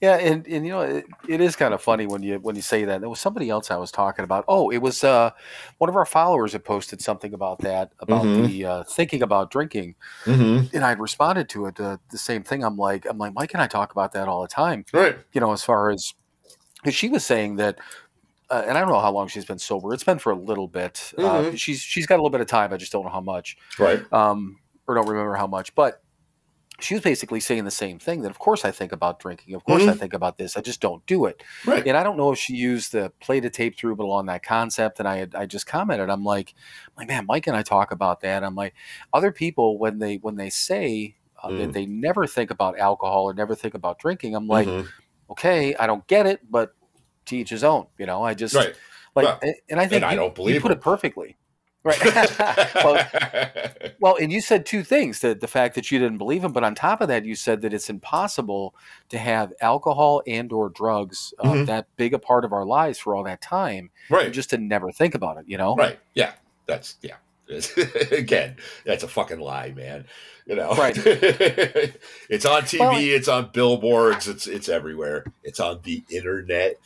yeah, and, and you know it, it is kind of funny when you when you say that. There was somebody else I was talking about. Oh, it was uh, one of our followers had posted something about that about Mhm. the uh, thinking about drinking, mm-hmm. and I responded to it uh, the same thing. I'm like, I'm like, Mike and I talk about that all the time. Right. You know, as far as she was saying that. Uh, and I don't know how long she's been sober. It's been for a little bit. Uh, Mhm. she's she's got a little bit of time. I just don't know how much Right. um, or don't remember how much. But she was basically saying the same thing that, of course, I think about drinking. Of course, I Mhm. think about this. I just don't do it. Right. And I don't know if she used the play to tape through, but along that concept. And I had, I just commented, I'm like, like, man, Mike and I talk about that. I'm like, other people when they when they say uh, Mm. that they never think about alcohol or never think about drinking, I'm like, Mhm. Okay, I don't get it, but to each his own. You know, I just right. like, Well, and I think I you- don't believe you put him. it perfectly. Right. well, well, and you said two things: the the fact that you didn't believe him, but on top of that, you said that it's impossible to have alcohol and or drugs uh, Mhm. that big a part of our lives for all that time, right. and just to never think about it. You know, Right. Yeah. That's yeah. Again, that's a fucking lie, man. You know. Right. it's on TV. Well- it's on billboards. It's it's everywhere. It's on the internet.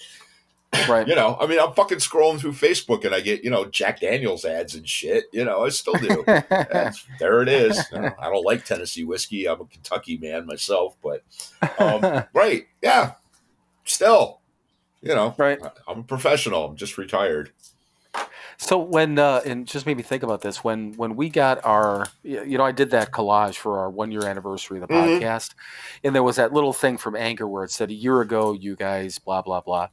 right? You know. I mean, I'm fucking scrolling through Facebook and I get you know Jack Daniels ads and shit. You know, I still do. There it is. I don't like Tennessee whiskey. I'm a Kentucky man myself, but um, right, yeah. Still, you know, Right. I'm a professional. I'm just retired. So when uh, and just made me think about this when when we got our you know I did that collage for our one year anniversary of the Mhm. podcast, and there was that little thing from Anchor where it said a year ago you guys blah blah blah,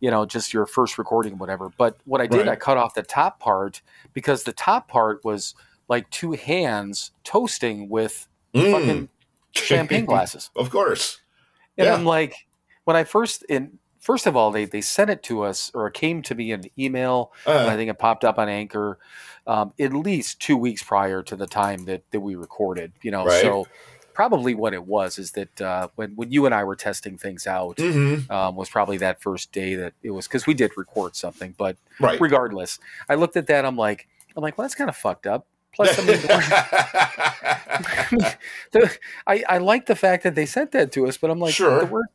you know just your first recording whatever. But what I did Right. I cut off the top part because the top part was like two hands toasting with Mm. fucking champagne glasses, Of course. and Yeah. I'm like when I first in. First of all, they, they sent it to us, or it came to me in an email and I Uh, think it popped up on Anchor um, at least two weeks prior to the time that, that we recorded. You know, Right. so probably what it was is that uh, when when you and I were testing things out mhm. um, was probably that first day that it was because we did record something. But Right. regardless, I looked at that. I'm like, I'm like, well, that's kind of fucked up. Plus, I mean, the, I, I like the fact that they sent that to us, but I'm like, Sure. the word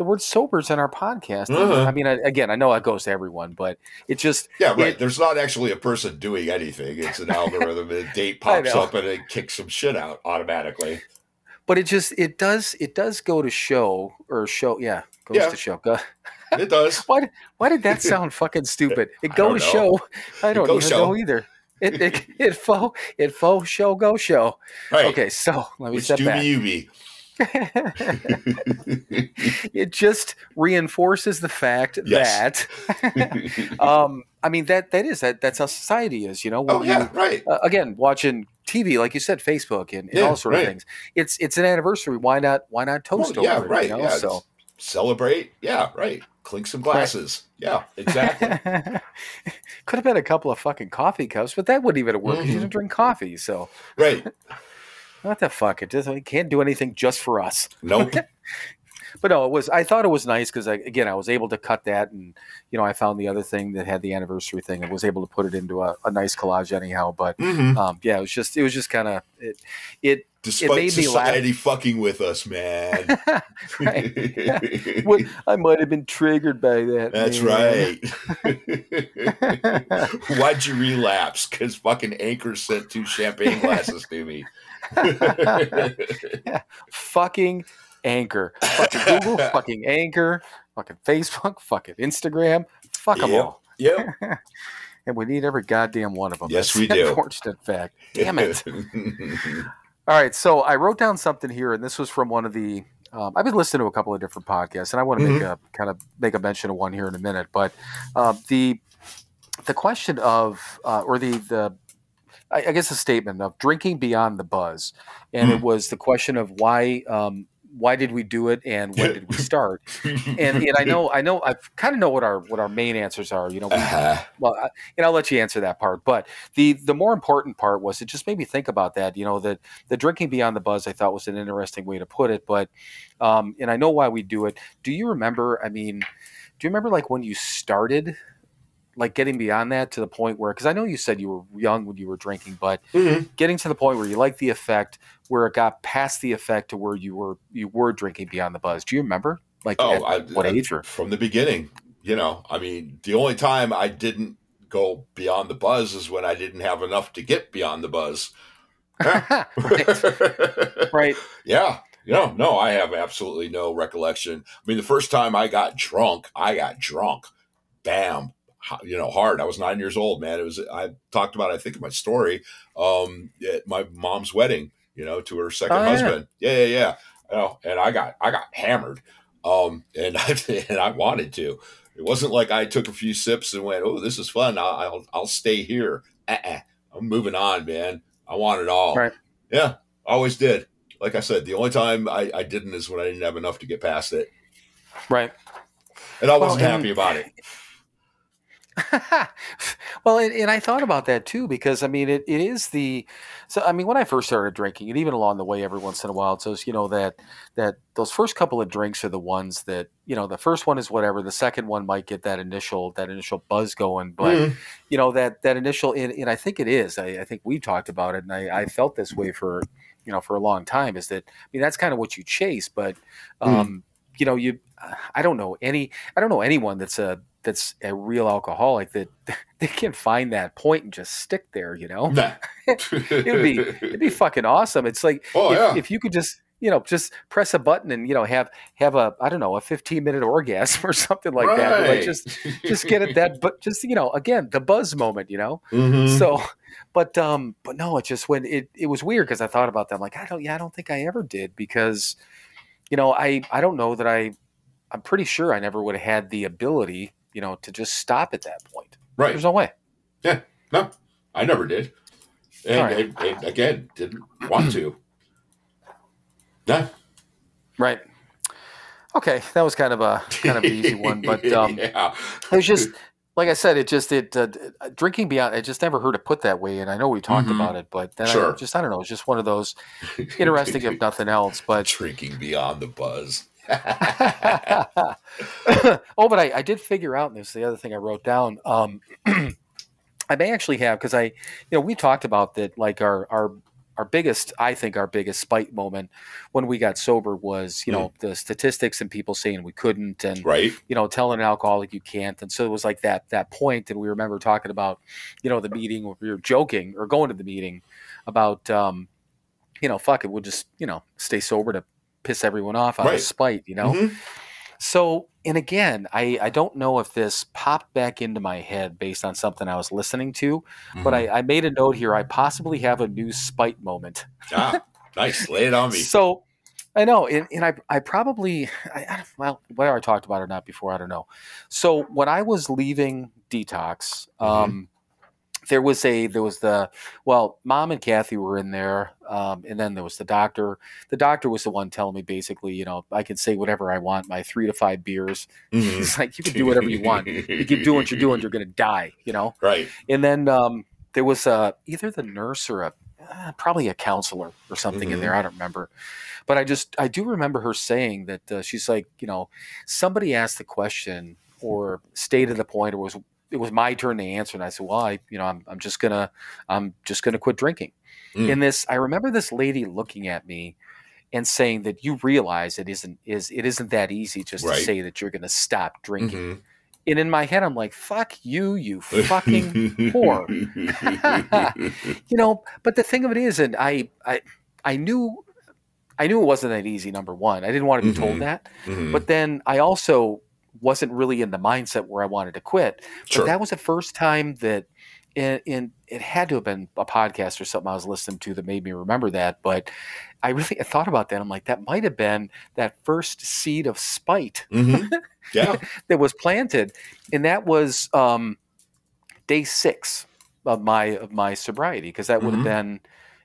the word sober's in our podcast. Uh-huh. I mean, I, again, I know it goes to everyone, but it just yeah, right. It- There's not actually a person doing anything. It's an algorithm. a date pops up and it kicks some shit out automatically. but it just it does it does go to show or show yeah goes Yeah. to show go, It does. why did, why did that sound fucking stupid it I go to know. show i don't even show. know either it it, it faux it faux show go show Right. okay so let me Which step do back be you be. it just reinforces the fact Yes. that um i mean that that is that that's how society is you know when oh you- yeah, right. uh, again watching TV, like you said, Facebook and, and Yeah, all sort of things. It's it's an anniversary. Why not? Why not toast Well, yeah, over right. You know? yeah, so celebrate. Yeah, right. Clink some glasses. Yeah, exactly. Could have been a couple of fucking coffee cups, but that wouldn't even have worked 'cause you Mhm. don't drink coffee. So right. What the fuck? It just it can't do anything just for us. Nope. But no, it was. I thought it was nice because again, I was able to cut that, and you know, I found the other thing that had the anniversary thing, and was able to put it into a, a nice collage anyhow. But Mhm. um, yeah, it was just it was just kind of it. It Despite made me laugh. society fucking with us, man. What, I might have been triggered by that. That's man. right. Why'd you relapse? Because fucking Anchor sent two champagne glasses to me. Fucking Anchor, fucking Google, fucking Anchor, fucking Facebook, fucking Instagram, fuck them Yep. all. yep. and we need every goddamn one of them. Yes, That's we do. Unfortunate fact. Damn it. All right, so I wrote down something here, and this was from one of the. Um, I've been listening to a couple of different podcasts, and I want to make a kind of make a mention of one here in a minute. But uh, the the question of, uh, or the the, I, I guess a statement of drinking beyond the buzz, and it was the question of why um, why did we do it, and when did we start? And, and I know I know I kind of know what our what our main answers are. You know, we, Uh-huh. well, I, and I'll let you answer that part. But the the more important part was it just made me think about that. You know, that the drinking beyond the buzz I thought was an interesting way to put it. But um, and I know why we do it. Do you remember? I mean, do you remember like when you started? Like getting beyond that to the point where, because I know you said you were young when you were drinking, but Mhm. getting to the point where you liked the effect, where it got past the effect to where you were you were drinking beyond the buzz. Do you remember? Like Oh, at I, what I- age or? from the beginning? You know, I mean, the only time I didn't go beyond the buzz is when I didn't have enough to get beyond the buzz. right, right. Yeah. No, no, I have absolutely no recollection. I mean, the first time I got drunk, I got drunk. Bam. You know, hard. I was nine years old, man. It was, I talked about, I think, my story, um, at my mom's wedding, you know, to her second Oh, husband. Yeah, yeah, yeah. You know, and I got, I got hammered. Um, and I, and I wanted to. It wasn't like I took a few sips and went, "Oh, this is fun. I'll, I'll, I'll stay here." Uh-uh. I'm moving on, man. I want it all. Right. Yeah, always did. Like I said, the only time I, I didn't is when I didn't have enough to get past it, Right. and I wasn't and- happy about it. well, and, and I thought about that too because I mean, it, it is the so I mean, when I first started drinking, and even along the way, every once in a while, it's those you know that that those first couple of drinks are the ones that you know the first one is whatever, the second one might get that initial that initial buzz going, but Mhm. you know that that initial and, and I think it is. I, I think we talked about it, and I, I felt this way for you know for a long time. Is that I mean that's kind of what you chase, but um, you know you I don't know any I don't know anyone that's a that's a real alcoholic that they can find that point and just stick there. You know, Nah. it'd be it'd be fucking awesome. It's like Oh, if, yeah. if you could just you know just press a button and you know have have a I don't know a 15 minute orgasm or something like that. Like just just get it that but just you know again the buzz moment. You know. Mhm. So, but um, but no, it just when it it was weird because I thought about that. Like, I don't, yeah, I don't think I ever did because, you know, I I don't know that I, I'm pretty sure I never would have had the ability, you know, to just stop at that point. right. There's no way. Yeah. No, I never did, and, right. again, didn't want to. Nah. Right. Okay, that was kind of a kind of an easy one, but um, yeah. it was just like I said, it just it uh, drinking beyond. I just never heard it put that way, and I know we talked Mhm. about it, but then I Sure. just I don't know. It's just one of those interesting, if nothing else. But drinking beyond the buzz. oh, but I, I did figure out, and this is the other thing I wrote down. Um, I may actually have because I, you know, we talked about that. Like our our our biggest, I think, our biggest spite moment when we got sober was, you know, the statistics and people saying we couldn't, and right. you know, telling an alcoholic you can't, and so it was like that that point, and we remember talking about, you know, the meeting where we were joking or going to the meeting about, um, you know, fuck it, we'll just you know stay sober to piss everyone off out Right. of spite, you know. Mhm. So, and again, I, I don't know if this popped back into my head based on something I was listening to, but I, I made a note here. I possibly have a new spite moment. ah, nice. Lay it on me. So, I know, and, and I, I probably, I, I, well, whether I talked about it or not before, I don't know. So when I was leaving detox, um, there was a, there was the, well, mom and Kathy were in there, um, and then there was the doctor. The doctor was the one telling me basically, you know, I can say whatever I want, my three to five beers. Mhm. It's like you can do whatever you want. You keep doing what you're doing, you're gonna die, you know. Right. And then um, there was uh, either the nurse or a uh, probably a counselor or something in Mhm. there. I don't remember, but I just I do remember her saying that uh, she's like, you know, somebody asked the question or stated the point, or was it was my turn to answer, and I said, well, I you know I'm I'm just gonna I'm just gonna quit drinking. Mm. And this I remember this lady looking at me and saying that you realize it isn't is it isn't that easy just Right. to say that you're going to stop drinking. Mhm. And in my head, I'm like, "Fuck you, you fucking whore." you know. But the thing of it is, and I I I knew I knew it wasn't that easy. Number one, I didn't want to be Mhm. told that. Mhm. But then I also wasn't really in the mindset where I wanted to quit. But Sure. that was the first time that in, in it had to have been a podcast or something I was listening to that made me remember that. But I really I thought about that. I'm like, that might have been that first seed of spite hmm Yeah. that was planted, and that was um, day six of my of my sobriety because that would have Mhm. been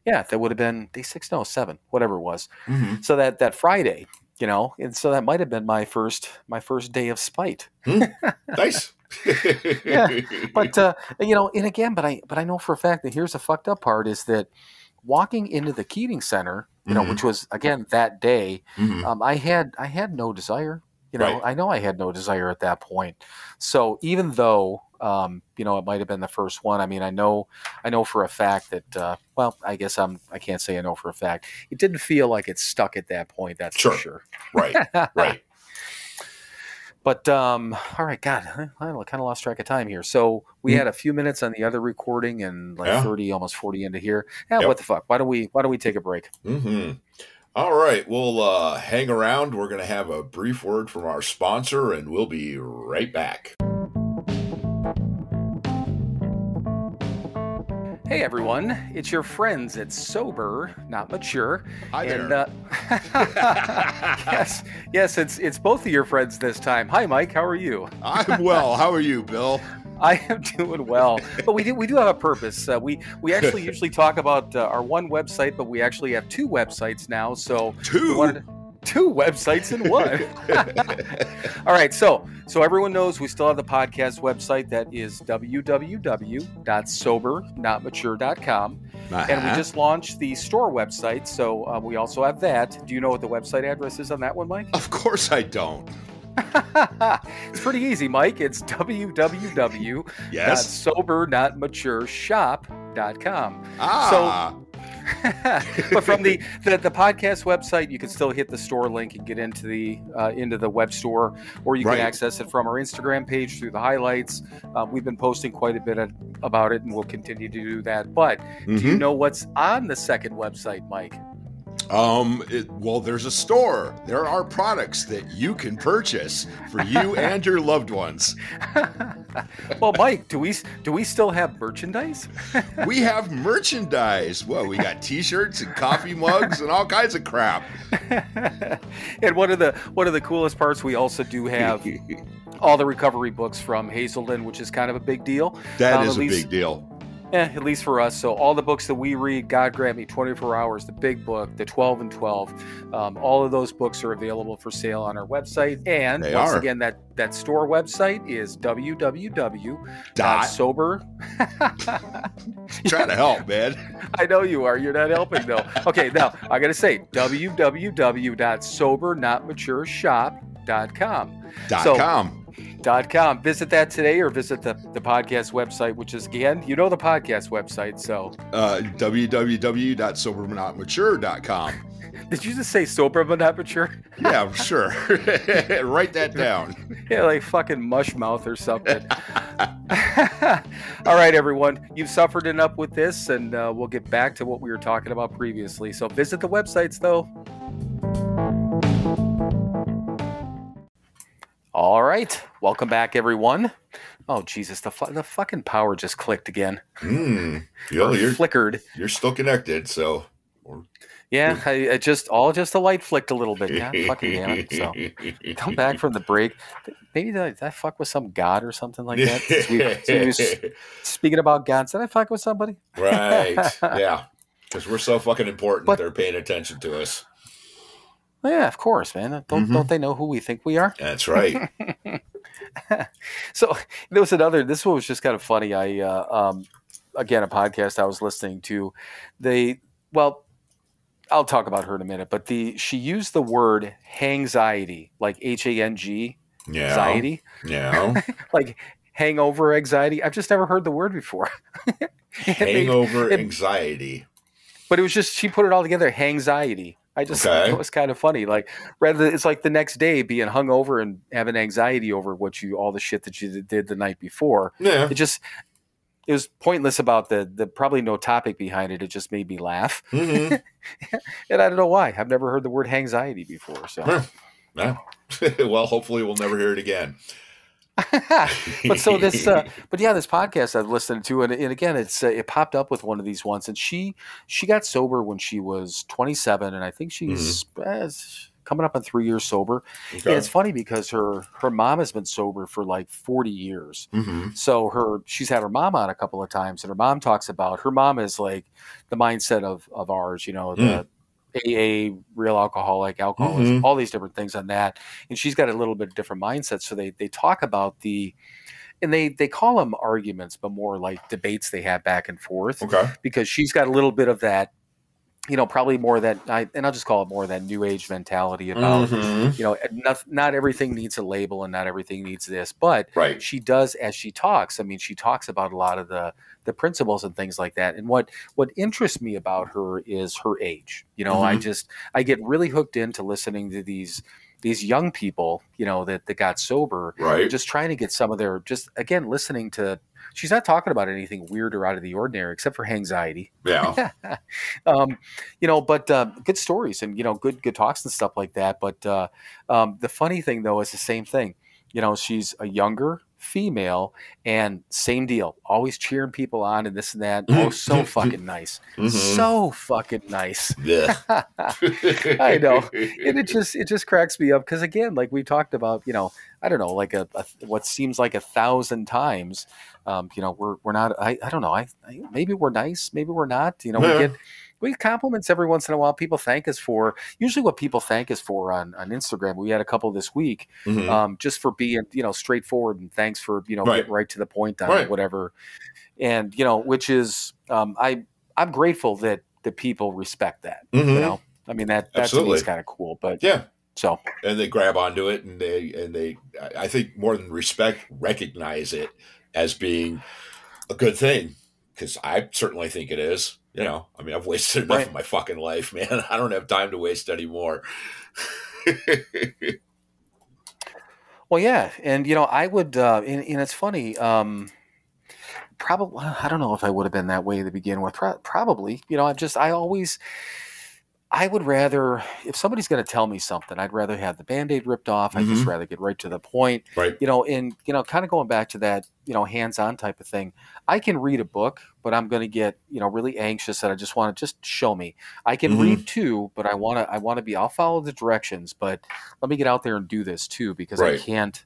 yeah that would have been day six no seven whatever it was hmm so that that Friday you know and so that might have been my first my first day of spite Nice. Yeah, but uh, you know and again but I but I know for a fact that here's the fucked up part is that walking into the Keating Center you know Mhm. which was again that day Mhm. um, I had I had no desire. You know, Right. I know I had no desire at that point. So even though um, you know it might have been the first one, I mean, I know I know for a fact that uh, well, I guess I'm I can't say I know for a fact. It didn't feel like it stuck at that point. That's Sure. for sure. right. Right. But um, all right, God, I kind of lost track of time here. So we Mm. had a few minutes on the other recording and like Yeah. thirty, almost forty into here. Yeah, Yep. what the fuck? Why don't we Why don't we take a break? hmm All right. We'll uh, hang around. We're going to have a brief word from our sponsor, and we'll be right back. Hey everyone, it's your friends at Sober, Not Mature. Hi and there. uh, yes, yes, it's it's both of your friends this time. Hi Mike, how are you? I'm well. How are you, Bill? I am doing well, but we do we do have a purpose. Uh, we we actually usually talk about uh, our one website, but we actually have two websites now. So Two. Wanted two websites in one. All right, so so everyone knows we still have the podcast website that is www.sobernotmature.com. And we Uh-huh. just launched the store website, so uh, we also have that. Do you know what the website address is on that one, Mike? Of course I don't. it's pretty easy, Mike. It's Yes. www.sobernotmatureshop.com. Ah. but from the, the the podcast website, you can still hit the store link and get into the uh, into the web store, or you Right. can access it from our Instagram page through the highlights. Uh, we've been posting quite a bit of, about it, and we'll continue to do that. But do you Mhm. know what's on the second website, Mike? Um. It, well, there's a store. There are products that you can purchase for you and your loved ones. well, Mike, do we do we still have merchandise? We have merchandise. Well, we got T-shirts and coffee mugs and all kinds of crap. and one of the one of the coolest parts, we also do have all the recovery books from Hazelden, which is kind of a big deal. That Um, is a least- big deal. Eh, at least for us. So all the books that we read, God grant me 24 hours, the big book, the 12 and 12, um, all of those books are available for sale on our website. And They once are. again, that that store website is www.sober. Trying to help, man. I know you are. You're not helping though. Okay, now I got to say www.sobernotmatureshop.com. Dot So- com. Com. Visit that today or visit the, the podcast website, which is again, you know the podcast website. So Uh, www.sobermanotmature.com. did you just say sober but not mature? Yeah, sure. Write that down. Yeah, like fucking mush mouth or something. All right, everyone. You've suffered enough with this, and uh, we'll get back to what we were talking about previously. So visit the websites, though. All right. Welcome back, everyone. Oh, Jesus. The, fu- the fucking power just clicked again. Hmm. Bill, you're flickered. you're still connected, so. Yeah, I, it just all just the light flicked a little bit. Yeah, fucking damn it. So come back from the break. Maybe did I, fuck with some god or something like that? Since we- since we speaking about gods, did I fuck with somebody? right. Yeah. Because we're so fucking important, But- they're paying attention to us. Yeah, of course, man. Don't Mhm. don't they know who we think we are? That's right. So there was another. This one was just kind of funny. I uh, um, again a podcast I was listening to. They well, I'll talk about her in a minute. But the she used the word hangxiety, like H A N G Yeah. anxiety, Yeah. like hangover anxiety. I've just never heard the word before. It made- Hangover it- anxiety. but it was just she put it all together hangxiety i just Okay. thought it was kind of funny like rather it's like the next day being hungover and having hangxiety over what you all the shit that you did the night before Yeah. it just it was pointless about the the probably no topic behind it it just made me laugh hmm and i don't know why i've never heard the word anxiety before so. Yeah. well, hopefully we'll never hear it again. But so this, uh, but yeah, this podcast I've listened to, and, and again, it's uh, it popped up with one of these ones, and she she got sober when she was 27, and I think she's uh, coming up on three years sober. And it's funny because her her mom has been sober for like 40 years. hmm So her she's had her mom on a couple of times, and her mom talks about her mom is like the mindset of of ours, you know, the AA, real alcoholic, alcoholism, Mhm. all these different things on that. And she's got a little bit of different mindset. So they they talk about the and they they call them arguments, but more like debates they have back and forth Okay. because she's got a little bit of that, you know, probably more that I and I'll just call it more of that new age mentality about Mhm. you know not not everything needs a label and not everything needs this, but Right. she does as she talks. I mean, she talks about a lot of the the principles and things like that. And what what interests me about her is her age. You know, I Mhm. just I get really hooked into listening to these these young people, you know, that that got sober, Right. just trying to get some of their just again listening to. She's not talking about anything weird or out of the ordinary, except for hangxiety yeah. um, you know, but uh, good stories and you know, good good talks and stuff like that. But uh, um, the funny thing though is the same thing. You know, she's a younger female, and same deal, always cheering people on and this and that. Oh, so fucking nice, Mhm. so fucking nice. Yeah. I know. and it just it just cracks me up because again, like we talked about, you know, I don't know, like a, a what seems like a thousand times. Um, you know, we're we're not. I, I don't know. I, I maybe we're nice, maybe we're not. You know, Yeah. we get we get compliments every once in a while. People thank us for usually what people thank us for on on Instagram. We had a couple this week, Mhm. um, just for being you know straightforward and thanks for you know Right. getting right to the point on Right. whatever. And you know, which is um, I I'm grateful that the people respect that. Mhm. You know, I mean that that to me Absolutely. is kind of cool. But Yeah. so and they grab onto it and they and they I- i think more than respect recognize it as being a good thing because i certainly think it is you know i mean i've wasted enough Right. of my fucking life man i don't have time to waste anymore well, yeah, and you know I would, uh, and, and it's funny. Um, probably I don't know if I would have been that way to begin with. Pro- probably, you know, I just I always. I would rather, if somebody's going to tell me something, I'd rather have the band aid ripped off. I'd just rather get right to the point. right you know, and you know, kind of going back to that, you know, hands-on type of thing. I can read a book, but I'm going to get, you know, really anxious that I just want to just show me. I can Mhm. read too, but I want to, I want to be. I'll follow the directions, but let me get out there and do this too because I can't,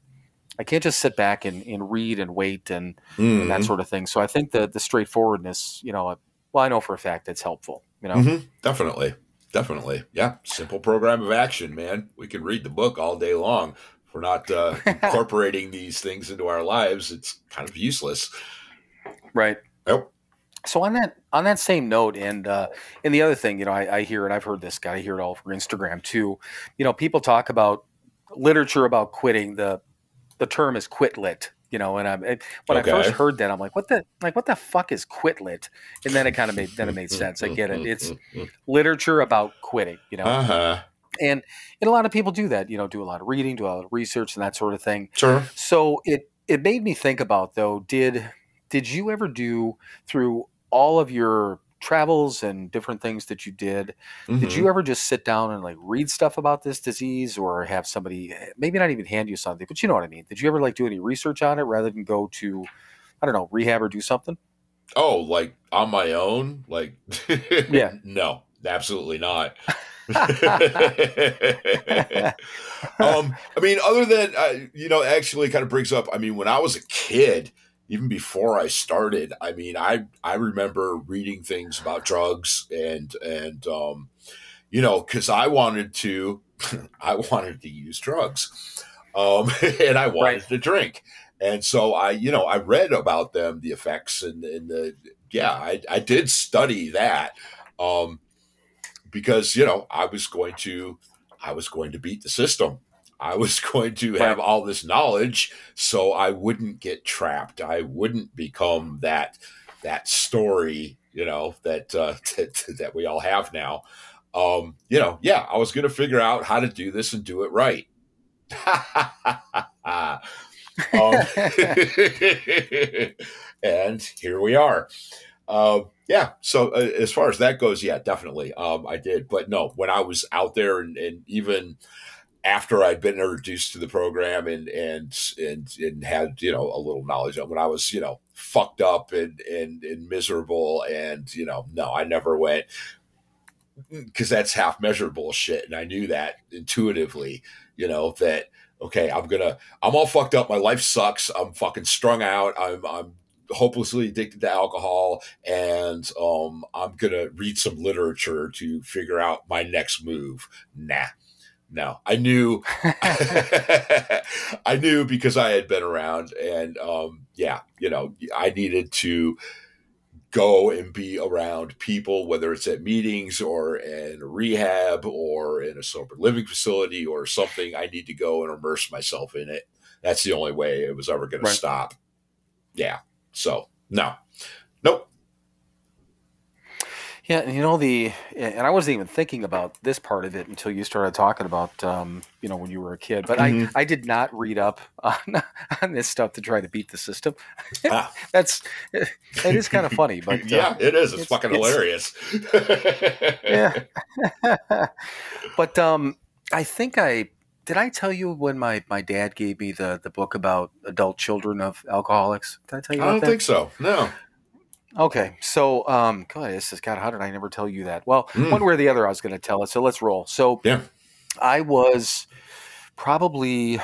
I can't just sit back and, and read and wait and, and that Mhm. sort of thing. So I think the the straightforwardness, you know, well, I know for a fact it's helpful. You know, Mhm. definitely definitely yeah simple program of action man we can read the book all day long if we're not uh, incorporating these things into our lives it's kind of useless right? Yep. So on that on that same note, and uh, and the other thing, you know, I, I hear and I've heard this guy, I hear it all over Instagram too. You know, people talk about literature about quitting. The the term is quit lit. You know, and I'm it, when Okay. I first heard that, I'm like, what the like what the fuck is quit lit? And then it kind of made then it made sense. I get it. It's literature about quitting. You know, uh-huh and and a lot of people do that. You know, do a lot of reading, do a lot of research, and that sort of thing. sure So it it made me think about though, did did you ever do through all of your travels and different things that you did, did Mhm. you ever just sit down and like read stuff about this disease or have somebody maybe not even hand you something, but you know what I mean? Did you ever like do any research on it rather than go to I don't know, rehab or do something? Oh, like on my own? Like, Yeah. no, absolutely not. um, I mean, other than uh, you know, actually, kind of brings up. I mean, when I was a kid, even before I started, I mean, I I remember reading things about drugs and and um, you know, because I wanted to, I wanted to use drugs, um, and I wanted Right. to drink. And so I, you know, I read about them, the effects, and, and the yeah, I, I did study that, um, because you know I was going to, I was going to beat the system. I was going to have all this knowledge, so I wouldn't get trapped. I wouldn't become that that story, you know, that uh, that that we all have now. Um, you know, yeah, I was going to figure out how to do this and do it right. um, and here we are. Um, yeah. So uh, as far as that goes, yeah, definitely. Um, I did, but no, when I was out there and, and even after I'd been introduced to the program and and and and had you know a little knowledge of when I was you know fucked up and and and miserable and you know no I never went because that's half measure bullshit and I knew that intuitively you know that okay I'm gonna I'm all fucked up. My life sucks. I'm fucking strung out. I'm I'm hopelessly addicted to alcohol. And um I'm gonna read some literature to figure out my next move. Nah no, I knew, I knew because I had been around, and um, yeah, you know, I needed to go and be around people, whether it's at meetings or in rehab or in a sober living facility or something. I need to go and immerse myself in it. That's the only way it was ever going Right. to stop. Yeah. So no, nope. Yeah, and you know the, and I wasn't even thinking about this part of it until you started talking about, um, you know, when you were a kid. But Mhm. I, I did not read up on, on this stuff to try to beat the system. Ah. That's, it is kind of funny, but uh, yeah, it is. It's, it's- fucking it's- hilarious. yeah. but um, I think I did. I tell you when my my dad gave me the the book about adult children of alcoholics. Did I tell you I don't that? think so. No. Okay, so um, God, this is God. How did I never tell you that? Well, Mm. one way or the other, I was going to tell it. So let's roll. So Yeah. I was probably,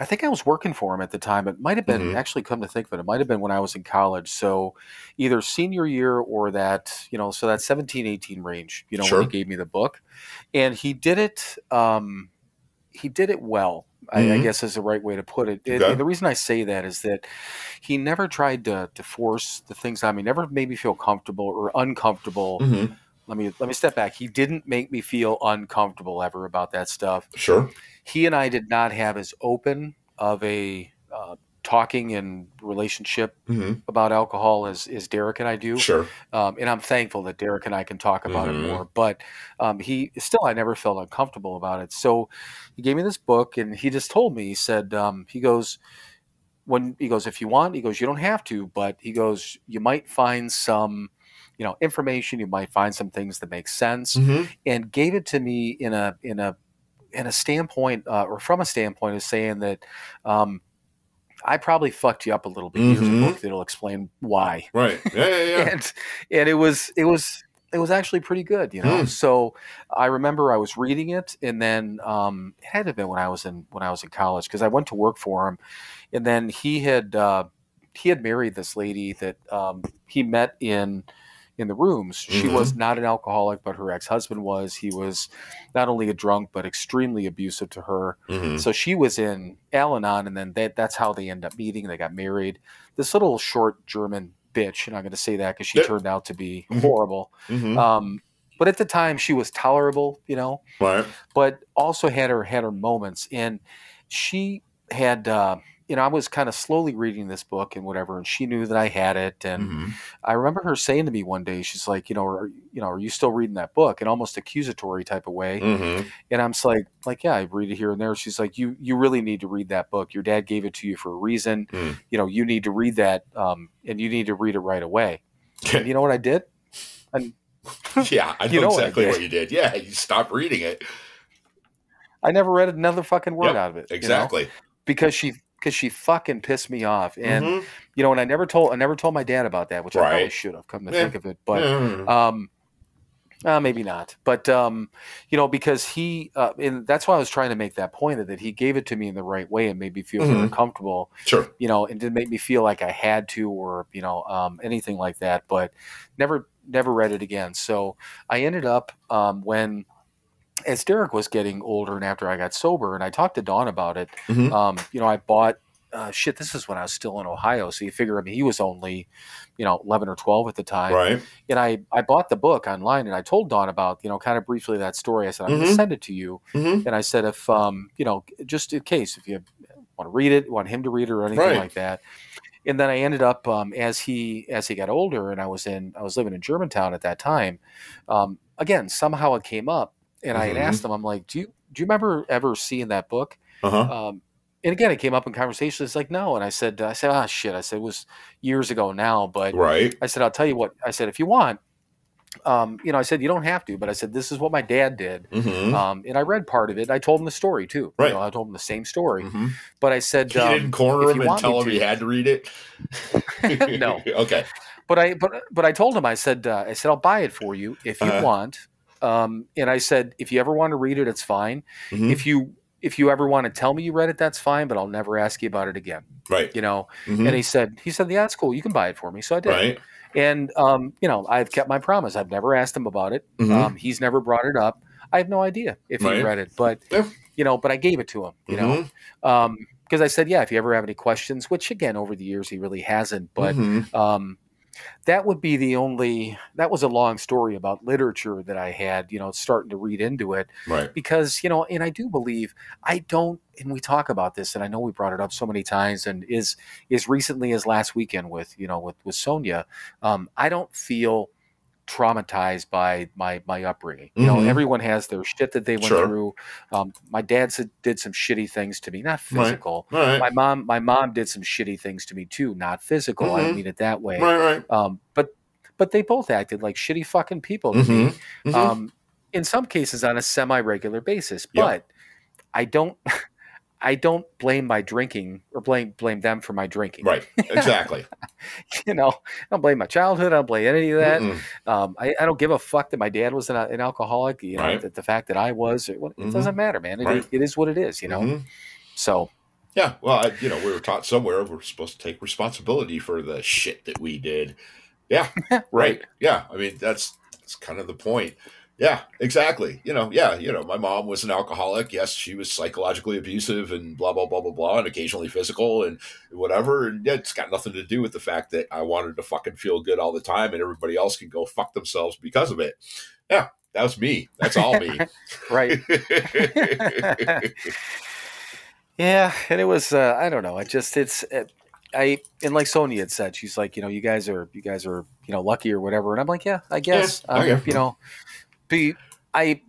I think I was working for him at the time. It might have been Mhm. actually come to think of it, it might have been when I was in college. So either senior year or that, you know, so that 17, 18 range. You know, Sure. when he gave me the book, and he did it. Um, he did it well. I, I Mhm. guess is the right way to put it. And- Okay. the reason I say that is that he never tried to, to force the things on me. Never made me feel comfortable or uncomfortable. Mhm. Let me let me step back. He didn't make me feel uncomfortable ever about that stuff. Sure. He and I did not have as open of a uh, talking and relationship hmm about alcohol as, as Derek and I do. Sure. Um, and I'm thankful that Derek and I can talk about Mhm. it more. But um, he still, I never felt uncomfortable about it. So he gave me this book, and he just told me, he said, um, he goes, when he goes, if you want, he goes, you don't have to, but he goes, you might find some, you know, information. You might find some things that make sense, hmm and gave it to me in a in a in a standpoint uh, or from a standpoint of saying that. Um, I probably fucked you up a little bit. Here's a book that'll explain why Right. Yeah. Yeah. yeah. and and it was it was it was actually pretty good, you know. Hmm. So I remember I was reading it, and then um, it had to have been when I was in when I was in college because I went to work for him, and then he had uh, he had married this lady that um, he met in in the rooms. She Mhm. was not an alcoholic, but her ex husband was. He was not only a drunk but extremely abusive to her. Mhm. So she was in Al-Anon, and then that, that's how they end up meeting. They got married. This little short German bitch, and I'm going to say that because she turned out to be Mhm. horrible. Mhm. Um, but at the time, she was tolerable, you know, Right. but also had her had her moments. And she had, uh, you know, I was kind of slowly reading this book and whatever, and she knew that I had it. And Mhm. I remember her saying to me one day, she's like, you know, are, you know, are you still reading that book? In almost accusatory type of way. Mhm. And I'm just like, like, yeah, I read it here and there. She's like, you, you really need to read that book. Your dad gave it to you for a reason. Mm. You know, you need to read that, um, and you need to read it right away. And you know what I did? And yeah, I know, You know what exactly did. what you did. Yeah, you stopped reading it. I never read another fucking word Yep, out of it. you know? Exactly. because she because she fucking pissed me off. And Mhm. you know, and I never told I never told my dad about that, which I probably should have come to Yeah. think of it. But Mhm. um uh, maybe not but um you know because he uh, and that's why i was trying to make that point that he gave it to me in the right way and made me feel very Mhm. comfortable sure. you know and didn't make me feel like i had to or you know um, anything like that but never never read it again so i ended up um, when as derek was getting older and after i got sober and i talked to Don about it Mhm. um, you know i bought uh, shit this is when i was still in ohio so you figure i mean he was only you know 11 or 12 at the time Right. and I, I bought the book online and I told Don about, you know, kind of briefly that story. I said, I'm going Mhm. to send it to you. Mhm. And I said, if, um, you know, just in case, if you want to read it, want him to read it or anything Right. like that. And then I ended up, um, as he, as he got older and I was in, I was living in Germantown at that time. Um, again, somehow it came up and I had Mhm. asked him, I'm like, do you, do you remember ever seeing that book? Uh huh. Um, and again, it came up in conversation. It's like, no. And I said, I said, ah, shit. I said, it was years ago now, but Right. I said, I'll tell you what. I said, if you want, um, you know, I said you don't have to, but I said this is what my dad did, Mhm. um, and I read part of it. I told him the story too. Right. You know, I told him the same story, Mhm. but I said, You um, didn't corner him and tell him he had to read it. No. Okay. but I but but I told him I said uh, I said I'll buy it for you if you Uh-huh. want. Um, and I said if you ever want to read it, it's fine. Mhm. If you if you ever want to tell me you read it, that's fine. But I'll never ask you about it again. Right. You know. Mhm. And he said he said yeah, that's cool. You can buy it for me. So I did. Right. And um, you know I've kept my promise. I've never asked him about it. Mhm. Um, he's never brought it up. I have no idea if Right. he read it, but Yeah. you know, but I gave it to him. You know, Mhm. um, because I said, yeah, if you ever have any questions, which again over the years he really hasn't, but Mhm. um, that would be the only. That was a long story about literature that I had, you know, starting to read into it right. because you know, and I do believe I don't, and we talk about this, and I know we brought it up so many times, and is is recently as last weekend with you know with with Sonia, um, I don't feel traumatized by my my upbringing. You know, Mhm. everyone has their shit that they went Sure. through. Um, my dad did some shitty things to me, not Right. physical. My mom, my mom did some shitty things to me too, not physical. I Mhm. don't mean it that way. right. Right. Um, but but they both acted like shitty fucking people to me Mhm. Mhm. um, in some cases on a semi-regular basis. Yeah. But I don't, I don't blame my drinking or blame blame them for my drinking. right. Exactly. You know, I don't blame my childhood. I don't blame any of that. Um, I, I don't give a fuck that my dad was an, an alcoholic. You know, Right. that the fact that I was, it, it Mhm. doesn't matter, man. It, Right. it is what it is. You know. Mhm. So Yeah, well, I, you know, we were taught somewhere we're supposed to take responsibility for the shit that we did. Yeah, right. Yeah, I mean that's that's kind of the point. Yeah, exactly. You know, yeah, you know, my mom was an alcoholic. Yes, she was psychologically abusive and blah blah blah blah blah, and occasionally physical and whatever. And yeah, it's got nothing to do with the fact that I wanted to fucking feel good all the time, and everybody else can go fuck themselves because of it. Yeah, that was me. That's all me. right. Yeah, and it was uh, I don't know. I just it's it, I and like Sonia had said, she's like, you know, you guys are you guys are you know lucky or whatever, and I'm like, yeah, I guess. Yeah, um, okay. You know, be I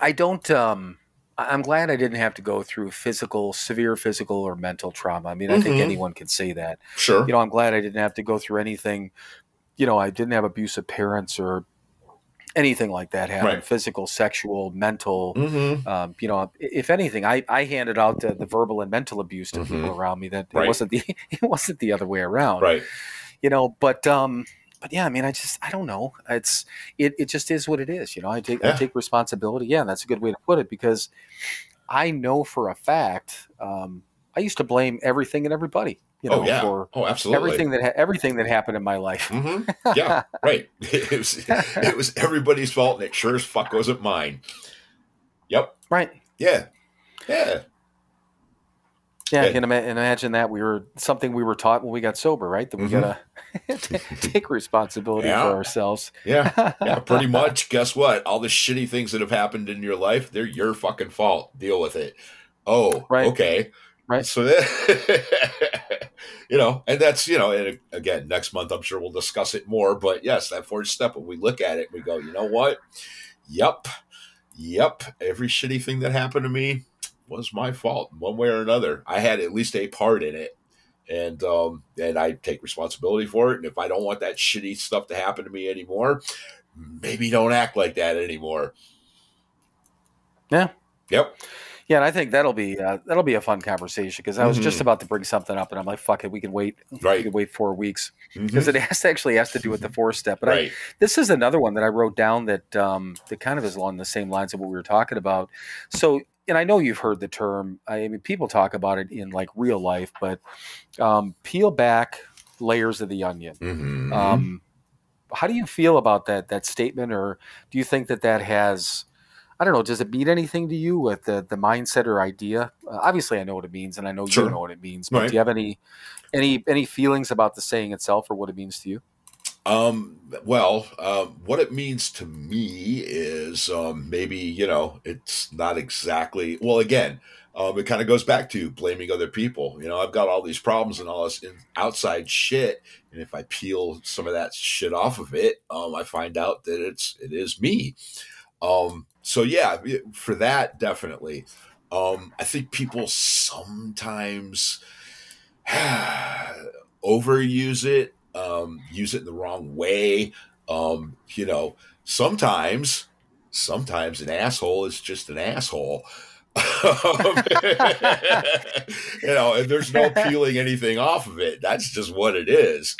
I don't. um I'm glad I didn't have to go through physical, severe physical or mental trauma. I mean, I think Mhm. anyone can say that. sure. You know, I'm glad I didn't have to go through anything. You know, I didn't have abusive parents or anything like that happen. Right. Physical, sexual, mental hmm um, you know, if anything, I, I handed out the, the verbal and mental abuse to Mhm. people around me. That Right. it wasn't the it wasn't the other way around, Right. you know. But um, but yeah, I mean, I just I don't know. It's it, it just is what it is, you know. I take I take responsibility. Yeah, that's a good way to put it because I know for a fact. Um, I used to blame everything and everybody, you know, oh yeah. for oh, absolutely. everything that ha- everything that happened in my life. hmm Yeah, right. It was it was everybody's fault, and it sure as fuck wasn't mine. Yep. Right. Yeah. Yeah. Yeah, Yeah. I can ima- imagine that we were something we were taught when we got sober, right? That we Mhm. gotta take responsibility Yeah. for ourselves. Yeah. Yeah. Pretty much. Guess what? All the shitty things that have happened in your life, they're your fucking fault. Deal with it. Oh, Right. okay. Right. So that, you know, and that's, you know, and again, next month, I'm sure we'll discuss it more. But yes, that fourth step, when we look at it, we go, you know what? Yep. Yep. Every shitty thing that happened to me was my fault, one way or another. I had at least a part in it. And um, and I take responsibility for it. And if I don't want that shitty stuff to happen to me anymore, maybe don't act like that anymore. Yeah. Yep. Yeah, and I think that'll be uh, that'll be a fun conversation because I was just Mhm. about to bring something up, and I'm like, "Fuck it, we can wait. We can wait four weeks because it has actually has to do with the fourth step." But I, this is another one that I wrote down that um, that kind of is along the same lines of what we were talking about. So, and I know you've heard the term. I mean, people talk about it in like real life, but um, peel back layers of the onion. Mhm. Um, how do you feel about that that statement, or do you think that that has? I don't know. Does it mean anything to you with the the mindset or idea? Uh, obviously, I know what it means, and I know Sure. you know what it means. But Right. do you have any any any feelings about the saying itself or what it means to you? Um, well, um, what it means to me is um, maybe, you know, it's not exactly, well, again, um, it kind of goes back to blaming other people. You know, I've got all these problems and all this outside shit. And if I peel some of that shit off of it, um, I find out that it's, it is me. Um, so yeah, for that, definitely. Um, I think people sometimes overuse it, um, use it in the wrong way. Um, you know, sometimes, sometimes an asshole is just an asshole. you know, and there's no peeling anything off of it. That's just what it is.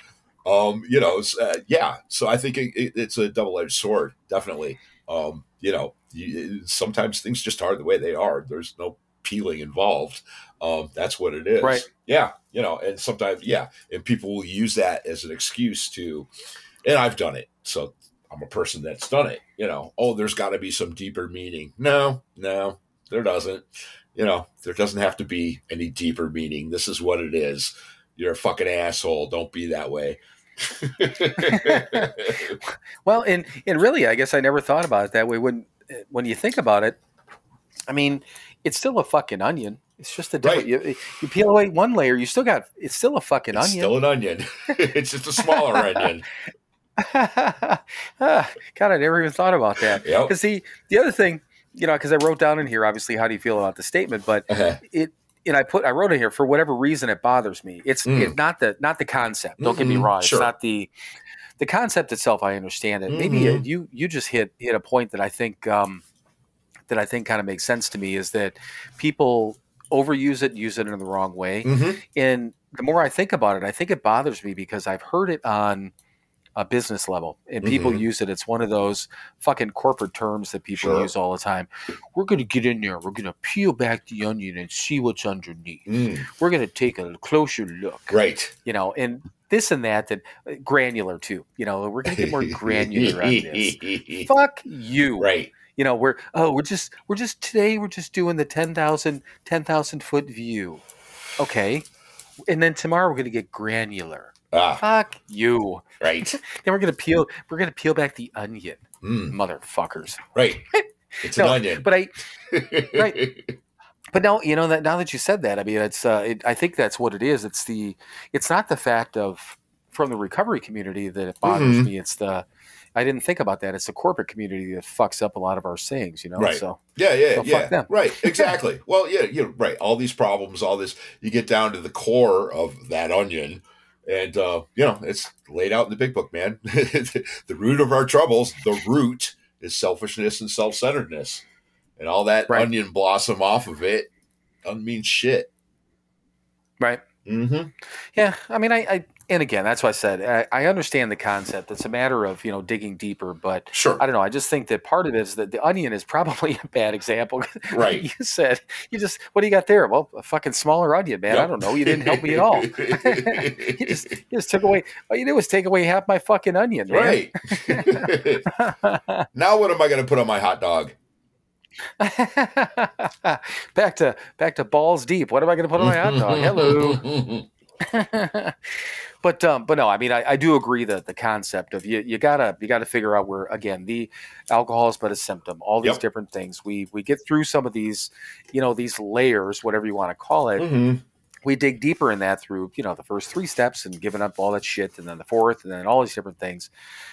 Um, you know, uh, yeah. So I think it, it, it's a double edged sword, definitely. Um, you know, you, sometimes things just are the way they are. There's no peeling involved. Um, that's what it is. Right. Yeah. You know, and sometimes, yeah, and people will use that as an excuse to, and I've done it. So I'm a person that's done it. You know, oh, there's got to be some deeper meaning. No, no, there doesn't. You know, there doesn't have to be any deeper meaning. This is what it is. You're a fucking asshole. Don't be that way. well, and and really, I guess I never thought about it that way. When when you think about it, I mean, it's still a fucking onion. It's just a. Right. You, you peel away one layer, you still got. It's still a fucking it's onion. still an onion. it's just a smaller onion. Ah, God, I never even thought about that. Yep. Because the the other thing, you know, because I wrote down in here, obviously, how do you feel about the statement? But Uh-huh. it, and I put, I wrote it here for whatever reason it bothers me. It's Mm. it's not the not the concept. Don't get me wrong. sure. It's not the the concept itself. I understand it. Maybe Mhm. uh, you you just hit hit a point that I think um, that I think kind of makes sense to me is that people overuse it, use it in the wrong way. Mhm. And the more I think about it, I think it bothers me because I've heard it on a business level and people Mhm. use it. It's one of those fucking corporate terms that people Sure. use all the time. We're going to get in there. We're going to peel back the onion and see what's underneath. Mm, We're going to take a closer look, right. you know, and this and that, that uh, granular too. You know, we're going to get more granular on this. Fuck you. Right. You know, we're, oh, we're just, we're just, today we're just doing the 10,000, 10,000 foot view. Okay. And then tomorrow we're going to get granular. Ah, Fuck you. right. Then we're gonna peel. We're gonna peel back the onion, Mm, motherfuckers. right. It's No, an onion. But I, right. but now you know that now that you said that, I mean, it's. Uh, it, I think that's what it is. It's the. It's not the fact of from the recovery community that it bothers Mhm. me. It's the. I didn't think about that. It's the corporate community that fucks up a lot of our sayings. You know. Right. So Yeah, yeah, So yeah. Right, exactly. well, yeah, you're right. All these problems, all this, you get down to the core of that onion, and uh, you know it's laid out in the big book, man. the root of our troubles, the root, is selfishness and self-centeredness, and all that Right. onion blossom off of it doesn't mean shit. right. Mm-hmm. Yeah, I mean, I, I and again, that's why I said I, I understand the concept. It's a matter of you know digging deeper, but Sure. I don't know. I just think that part of it is that the onion is probably a bad example. Right. you said you just what do you got there? Well, a fucking smaller onion, man. I don't know. You didn't help me at all. you just you just took away. All you did was take away half my fucking onion, man. right. now, what am I going to put on my hot dog? back to back to balls deep. What am I going to put on my hot dog? Hello. but um, but no, I mean, I, I do agree that the concept of you you gotta you gotta figure out where again the alcohol is but a symptom. All these Yep. different things. We we get through some of these, you know, these layers, whatever you want to call it. Mhm. We dig deeper in that through you know the first three steps and giving up all that shit, and then the fourth, and then all these different things.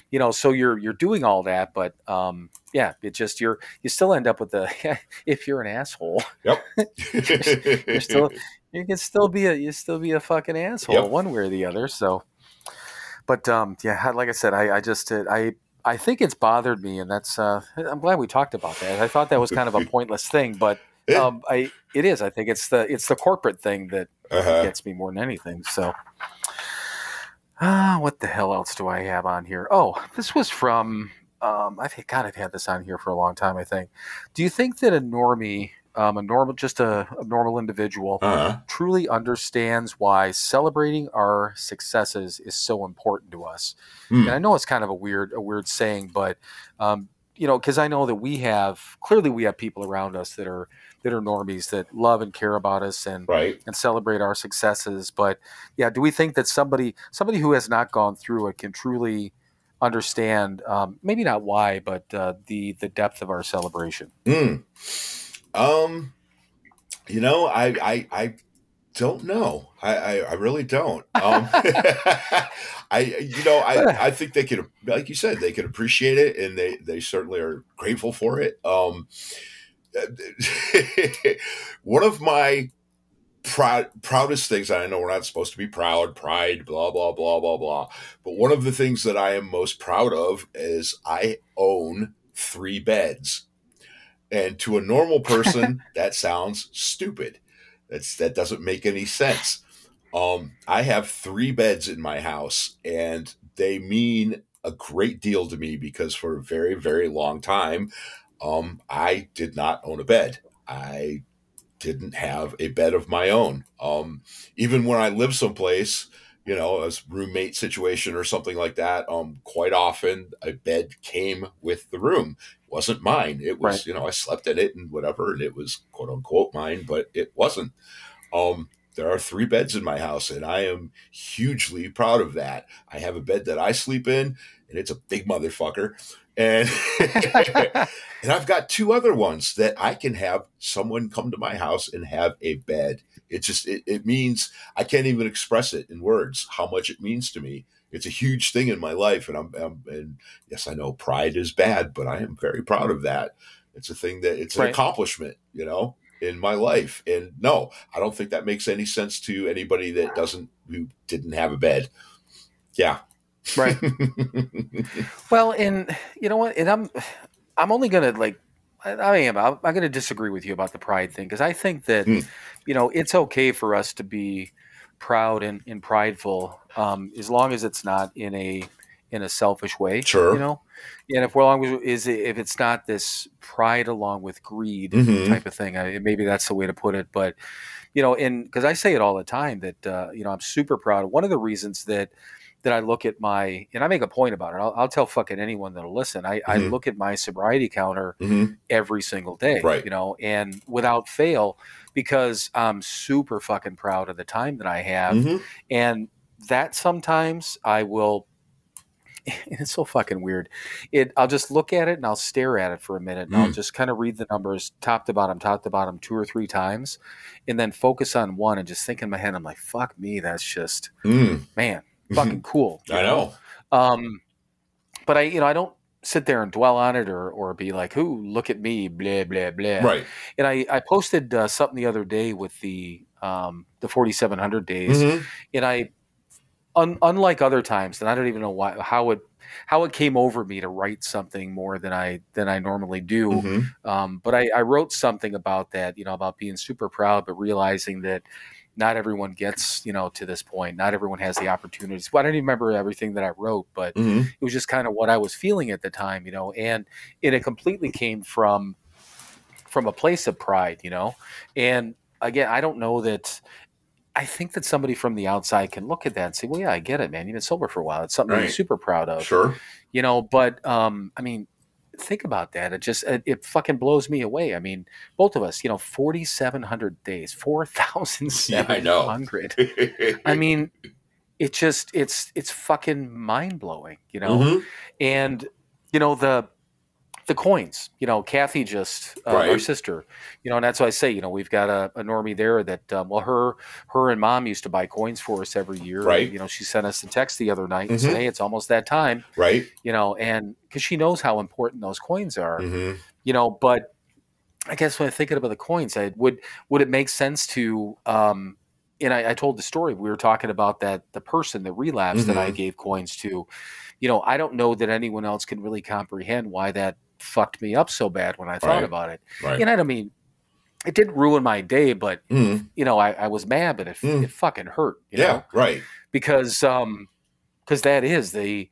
You know, so you're you're doing all that, but um, yeah, it just you're you still end up with the if you're an asshole, you're still you can still be a you still be a fucking asshole Yep. one way or the other. So, but um, yeah, like I said, I I just uh, I I think it's bothered me, and that's uh, I'm glad we talked about that. I thought that was kind of a pointless thing, but Yeah. um, I it is. I think it's the it's the corporate thing that Uh-huh. gets me more than anything. So. Ah, what the hell else do I have on here? Oh, this was from. Um, I've God, I've had this on here for a long time. I think. Do you think that a normie, um, a normal, just a, a normal individual, Uh-huh. truly understands why celebrating our successes is so important to us. Hmm. And I know it's kind of a weird, a weird saying, but um, you know, because I know that we have clearly we have people around us that are that are normies that love and care about us and Right. and celebrate our successes. But yeah, do we think that somebody somebody who has not gone through it can truly understand um, maybe not why, but uh, the the depth of our celebration? Mm. Um, you know, I, I, I don't know. I, I, I really don't. Um, I, you know, I, I think they could, like you said, they could appreciate it, and they, they certainly are grateful for it. Um, one of my proud, proudest things. I know we're not supposed to be proud, pride, blah blah blah blah blah. But one of the things that I am most proud of is I own three beds, and to a normal person, that sounds stupid. That's that doesn't make any sense. Um, I have three beds in my house, and they mean a great deal to me because for a very very long time, um, I did not own a bed. I didn't have a bed of my own. Um, even when I lived someplace, you know, a roommate situation or something like that, um, quite often a bed came with the room. It wasn't mine. It was, Right. you know, I slept in it and whatever, and it was quote unquote mine, but it wasn't. Um, there are three beds in my house, and I am hugely proud of that. I have a bed that I sleep in, and it's a big motherfucker. And and I've got two other ones that I can have someone come to my house and have a bed. It just it, it means I can't even express it in words how much it means to me. It's a huge thing in my life, and I'm, I'm and yes, I know pride is bad, but I am very proud of that. It's a thing that it's an Right. accomplishment, you know, in my life. And no, I don't think that makes any sense to anybody that doesn't who didn't have a bed. Yeah, Right. Well, and you know what? And I'm, I'm only gonna like, I, I am. I'm, I'm gonna disagree with you about the pride thing because I think that, Hmm. you know, it's okay for us to be proud and, and prideful, um, as long as it's not in a in a selfish way. Sure. You know, and if we're along with is it, if it's not this pride along with greed Mhm. type of thing, I, maybe that's the way to put it. But you know, and because I say it all the time that uh, you know I'm super proud. One of the reasons that that I look at my and I make a point about it. I'll, I'll tell fucking anyone that'll listen. I, I Mhm. look at my sobriety counter Mhm. every single day, Right. you know, and without fail because I'm super fucking proud of the time that I have, Mhm. and that sometimes I will. It's so fucking weird. It. I'll just look at it and I'll stare at it for a minute, and I'll Mm. just kind of read the numbers top to bottom, top to bottom, two or three times, and then focus on one and just think in my head, I'm like, "Fuck me, that's just Mm. man, fucking cool." I know. um, but I, you know, I don't sit there and dwell on it or or be like, "Ooh, look at me," blah blah blah. Right. And I I posted uh, something the other day with the um the 4700 days, Mhm. and I, un, unlike other times, and I don't even know why how it how it came over me to write something more than I than I normally do. Mhm. Um, but I, I wrote something about that, you know, about being super proud, but realizing that not everyone gets, you know, to this point. Not everyone has the opportunities. Well, I don't even remember everything that I wrote, but Mhm. it was just kind of what I was feeling at the time, you know, and and it completely came from from a place of pride, you know. And again, I don't know that I think that somebody from the outside can look at that and say, "Well, yeah, I get it, man. You've been sober for a while. It's something Right. you're super proud of." Sure. you know but um i mean think about that it just it, it fucking blows me away i mean both of us you know 4700 days 4700 i I, mean it just it's it's fucking mind-blowing you know? Mhm. and you know the the coins you know kathy just uh, our Right. sister you know and that's why i say you know we've got a, a normie there that um, well her her and mom used to buy coins for us every year Right. you know she sent us a text the other night and Mhm. said hey it's almost that time Right. you know, and because she knows how important those coins are, Mhm. you know. But I guess when I'm thinking about the coins, I would would it make sense to, um, and I, I told the story we were talking about that the person that relapsed that I Mhm. gave coins to, you know, I don't know that anyone else can really comprehend why that fucked me up so bad when I thought Right. about it. Right. And I don't mean it didn't ruin my day, but Mhm. you know, I, I was mad, but it, Mm. it fucking hurt. You Yeah. know? Right. because um because that is the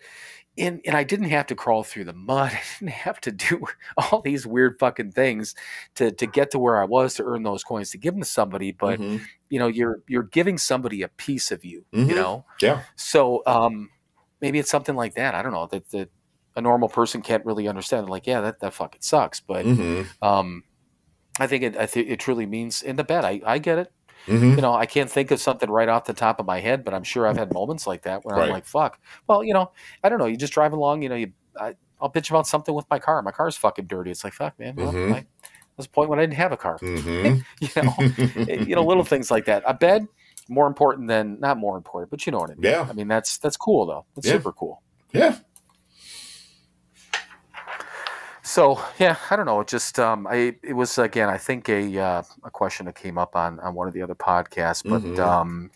and, and I didn't have to crawl through the mud. I didn't have to do all these weird fucking things to to get to where I was to earn those coins to give them to somebody. But Mhm. you know, you're you're giving somebody a piece of you. Mhm. You know, Yeah. so um maybe it's something like that. I don't know that that a normal person can't really understand. Like, yeah, that that fucking sucks. But Mhm. um, I think it I think it truly means in the bed. I I get it Mhm. you know, I can't think of something right off the top of my head, but I'm sure I've had moments like that where Right. I'm like, "Fuck." Well, you know, I don't know. You just drive along, you know, you I, I'll bitch about something with my car. My car's fucking dirty. It's like, fuck, man. Well, Mhm. I, there's a point when I didn't have a car. Mhm. You know, you know, little things like that. A bed more important than not more important, but you know what I mean. Yeah. I mean, that's that's cool though. That's Yeah. super cool. Yeah. So yeah, I don't know. It just um, I it was again, I think a uh, a question that came up on on one of the other podcasts, but Mhm. um,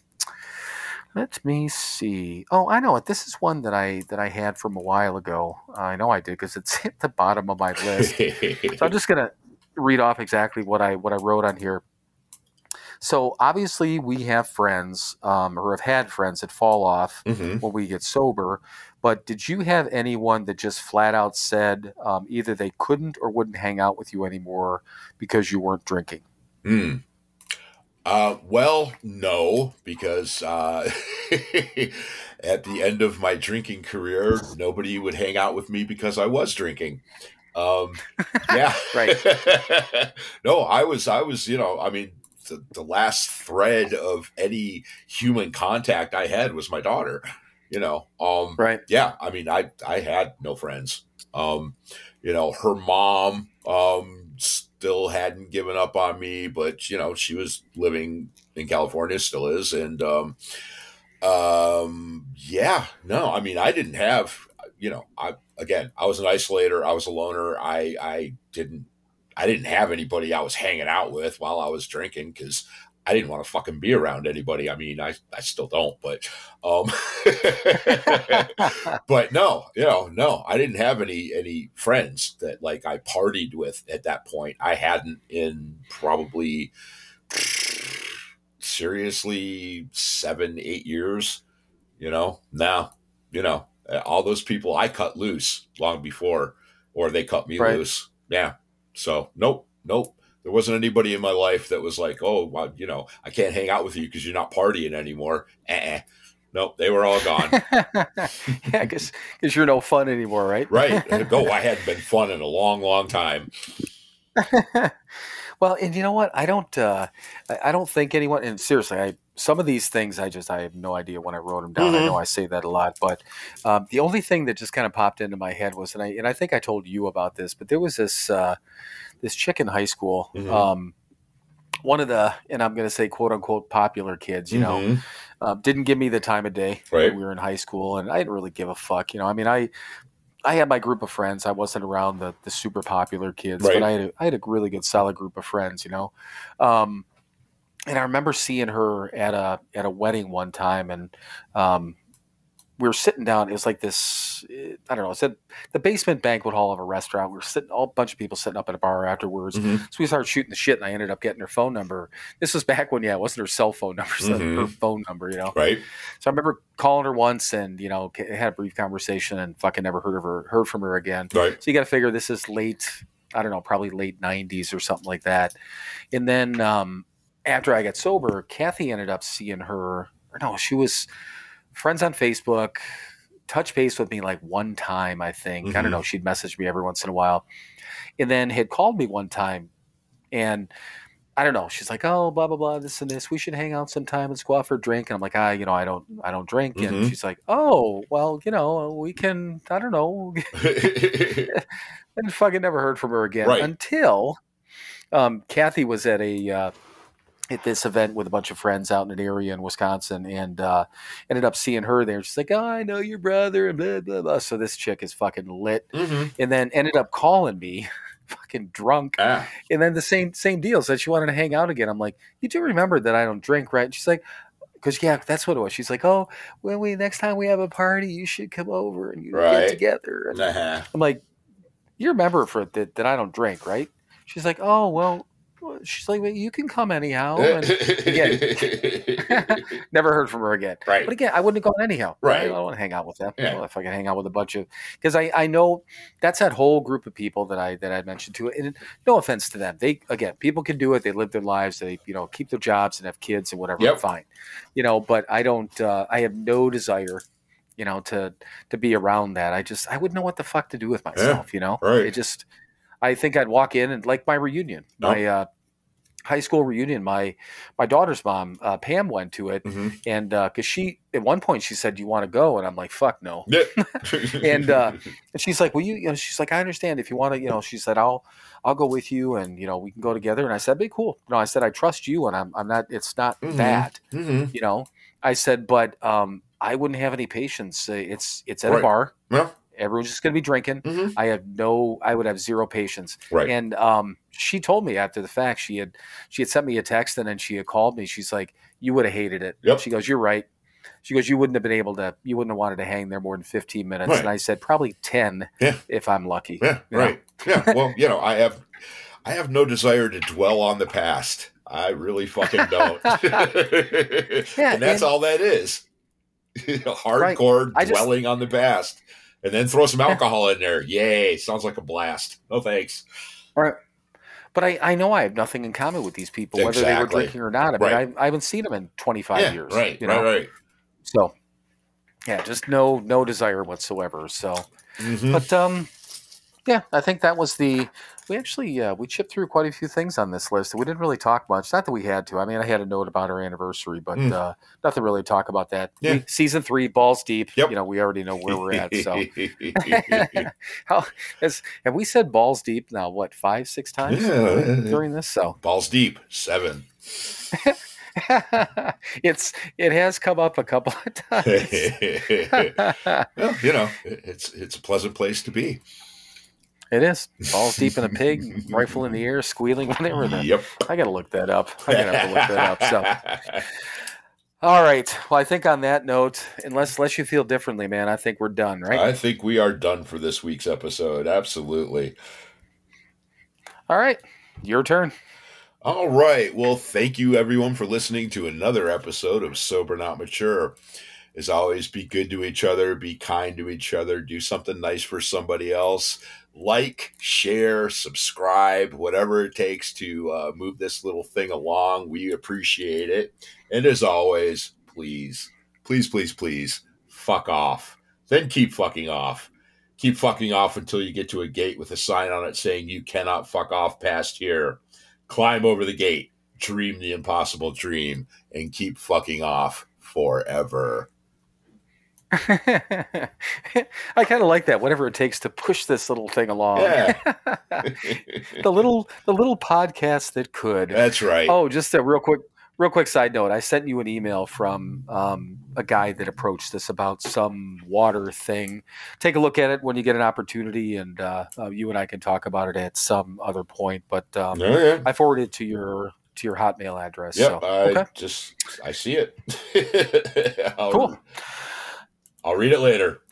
let me see. Oh, I know it. This is one that I that I had from a while ago. I know I did because it's at the bottom of my list. So I'm just gonna read off exactly what I what I wrote on here. So obviously we have friends, um, or have had friends that fall off Mhm. when we get sober. But did you have anyone that just flat out said um, either they couldn't or wouldn't hang out with you anymore because you weren't drinking? Hmm. Uh, well, no, because uh, at the end of my drinking career, nobody would hang out with me because I was drinking. Um, yeah, Right. no, I was, I was, you know, I mean, the, the last thread of any human contact I had was my daughter. You know, um, Right. yeah, I mean, I I had no friends. Um, you know, her mom um still hadn't given up on me, but you know, she was living in California, still is, and um, um, yeah, no, I mean, I didn't have, you know, I again, I was an isolator, I was a loner, I I didn't. I didn't have anybody I was hanging out with while I was drinking because I didn't want to fucking be around anybody. I mean, I, I still don't, but um, but no, you know, no, I didn't have any any friends that like I partied with at that point. I hadn't in probably seriously seven, eight years. You know, now, you know, all those people I cut loose long before, or they cut me Right. loose. Yeah. So nope, nope. There wasn't anybody in my life that was like, oh, well, you know, I can't hang out with you because you're not partying anymore. Uh-uh. Nope, they were all gone. yeah, because you're no fun anymore, right? right. Go. I hadn't been fun in a long, long time. well, and you know what? I don't. Uh, I I don't think anyone. And seriously, I some of these things I just I have no idea when I wrote them down. I Mhm. know I say that a lot, but um, the only thing that just kind of popped into my head was, and I and I think I told you about this, but there was this uh, this chick in high school. Mhm. Um, one of the, and I'm going to say quote unquote popular kids, you know, Mhm. um, didn't give me the time of day Right. when we were in high school, and I didn't really give a fuck. You know, I mean, I I had my group of friends. I wasn't around the the super popular kids, Right. but I had a, I had a really good solid group of friends. You know, um, and I remember seeing her at a at a wedding one time, and um, we were sitting down. It was like this. eh, I don't know. It's at the basement banquet hall of a restaurant. We were sitting, all a bunch of people sitting up at a bar afterwards. Mhm. So we started shooting the shit, and I ended up getting her phone number. This was back when, yeah, it wasn't her cell phone number, so Mhm. her phone number, you know. Right. So I remember calling her once, and you know, had a brief conversation, and fucking never heard of her, heard from her again. Right. So you got to figure this is late, I don't know, probably late '90s or something like that. And then um, after I got sober, Kathy ended up seeing her. Or no, she was friends on Facebook. Touch base with me like one time, I think. I Mhm. don't know. She'd message me every once in a while, and then had called me one time, and I don't know. She's like, "Oh, blah blah blah, this and this. We should hang out sometime. Let's go out for a drink." And I'm like, "Ah, you know, I don't, I don't drink." And Mhm. she's like, "Oh, well, you know, we can. I don't know." and fucking never heard from her again Right. until um, Kathy was at a uh, at this event with a bunch of friends out in an area in Wisconsin, and uh, ended up seeing her there. She's like, "Oh, I know your brother," and blah blah blah. So this chick is fucking lit, Mhm. and then ended up calling me, fucking drunk, Ah, and then the same same deal. Said she wanted to hang out again. I'm like, "You do remember that I don't drink, right?" And she's like. Because yeah, that's what it was. She's like, "Oh, when we next time we have a party, you should come over and you Right. get together." And uh-huh. I'm like, you remember for that, that I don't drink, right? She's like, oh well. Well," She's like, well, you can come anyhow. And never heard from her again. right. But again, I wouldn't have gone anyhow. Right. I don't want to hang out with them. Yeah. Well, if I can hang out with a bunch of, because I, I know that's that whole group of people that I that I mentioned to. And no offense to them, they again, people can do it. They live their lives. They you know keep their jobs and have kids and whatever. Yep. Fine, you know. But I don't. Uh, I have no desire, you know, to to be around that. I just I wouldn't know what the fuck to do with myself. You know, Right. It just I think I'd walk in and like my reunion, Nope. my uh, high school reunion. My my daughter's mom, uh, Pam, went to it, Mhm. and because she at one point she said, "Do you want to go?" And I'm like, "Fuck no." Yeah. And, uh, And she's like, "Well, you, you know," she's like, "I understand if you want to, you know." She said, "I'll I'll go with you, and you know we can go together." And I said, "Be cool." You know, I said, "I trust you, and I'm I'm not. It's not Mhm. that, Mhm. you know." I said, "But um, I wouldn't have any patience. Uh, It's it's at a bar." Well, everyone's just going to be drinking. Mhm. I have no, I would have zero patience. Right. And um, she told me after the fact, she had she had sent me a text and then she had called me. She's like, "You would have hated it." Yep. She goes, "You're right." She goes, "You wouldn't have been able to. You wouldn't have wanted to hang there more than 15 minutes." Right. And I said, "Probably 10, Yeah. if I'm lucky." Yeah, You know? right. Yeah. Well, you know, I have I have no desire to dwell on the past. I really fucking don't. yeah, and that's and- all that is. Hardcore just- dwelling on the past. And then throw some alcohol in there. Yay. Sounds like a blast. No thanks. All right. But I, I know I have nothing in common with these people, whether they were drinking or not. I mean, Right. I, I haven't seen them in 25 yeah, years. right, you know? right, right. So, yeah, just no no desire whatsoever. So, Mhm. but um, yeah, I think that was the. We actually uh, we chipped through quite a few things on this list. We didn't really talk much. Not that we had to. I mean, I had a note about our anniversary, but Mm. uh, nothing really to talk about that. Yeah. We- season three, balls deep. Yep. You know, we already know where we're at. So, how has have we said balls deep now? What five, six times Yeah. during this? So. Balls deep. Seven. it's it has come up a couple of times. well, you know, it's it's a pleasant place to be. It is balls deep in a pig, rifle in the air, squealing, whatever. The, Yep. I gotta look that up. I gotta have to look that up. So, all right. Well, I think on that note, unless unless you feel differently, man, I think we're done, right? I think we are done for this week's episode. Absolutely. All right, your turn. All right. Well, thank you everyone for listening to another episode of Sober Not Mature. As always, be good to each other, be kind to each other, do something nice for somebody else. Like, share, subscribe, whatever it takes to uh, move this little thing along. We appreciate it. And as always, please, please, please, please, fuck off. Then keep fucking off. Keep fucking off until you get to a gate with a sign on it saying you cannot fuck off past here climb over the gate, dream the impossible dream, and keep fucking off forever. I kind of like that. Whatever it takes to push this little thing along. Yeah. the little the little podcast that could. That's right. Oh, just a real quick, real quick side note. I sent you an email from um, a guy that approached us about some water thing. Take a look at it when you get an opportunity, and uh, uh, you and I can talk about it at some other point. But um, Oh, yeah. I forwarded it to your to your Hotmail address. Yep. so I okay, just I see it. Cool. I'll read it later.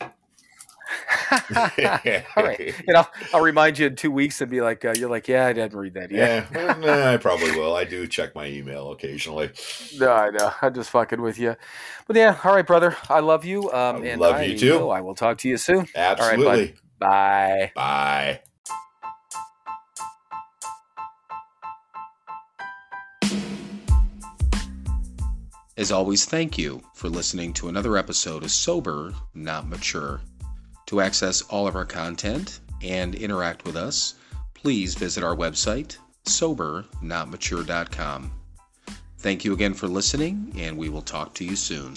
All right, and I'll, I'll remind you in two weeks and be like, uh, you're like, yeah, I didn't read that yet. Yeah, well, nah, I probably will. I do check my email occasionally. No, I know. I'm just fucking with you. But yeah, all right, brother. I love you. Um, I and love I you too. I will talk to you soon. Absolutely. Bye. Bye. As always, thank you for listening to another episode of Sober, Not Mature. To access all of our content and interact with us, please visit our website, sobernotmature.com. Thank you again for listening, and we will talk to you soon.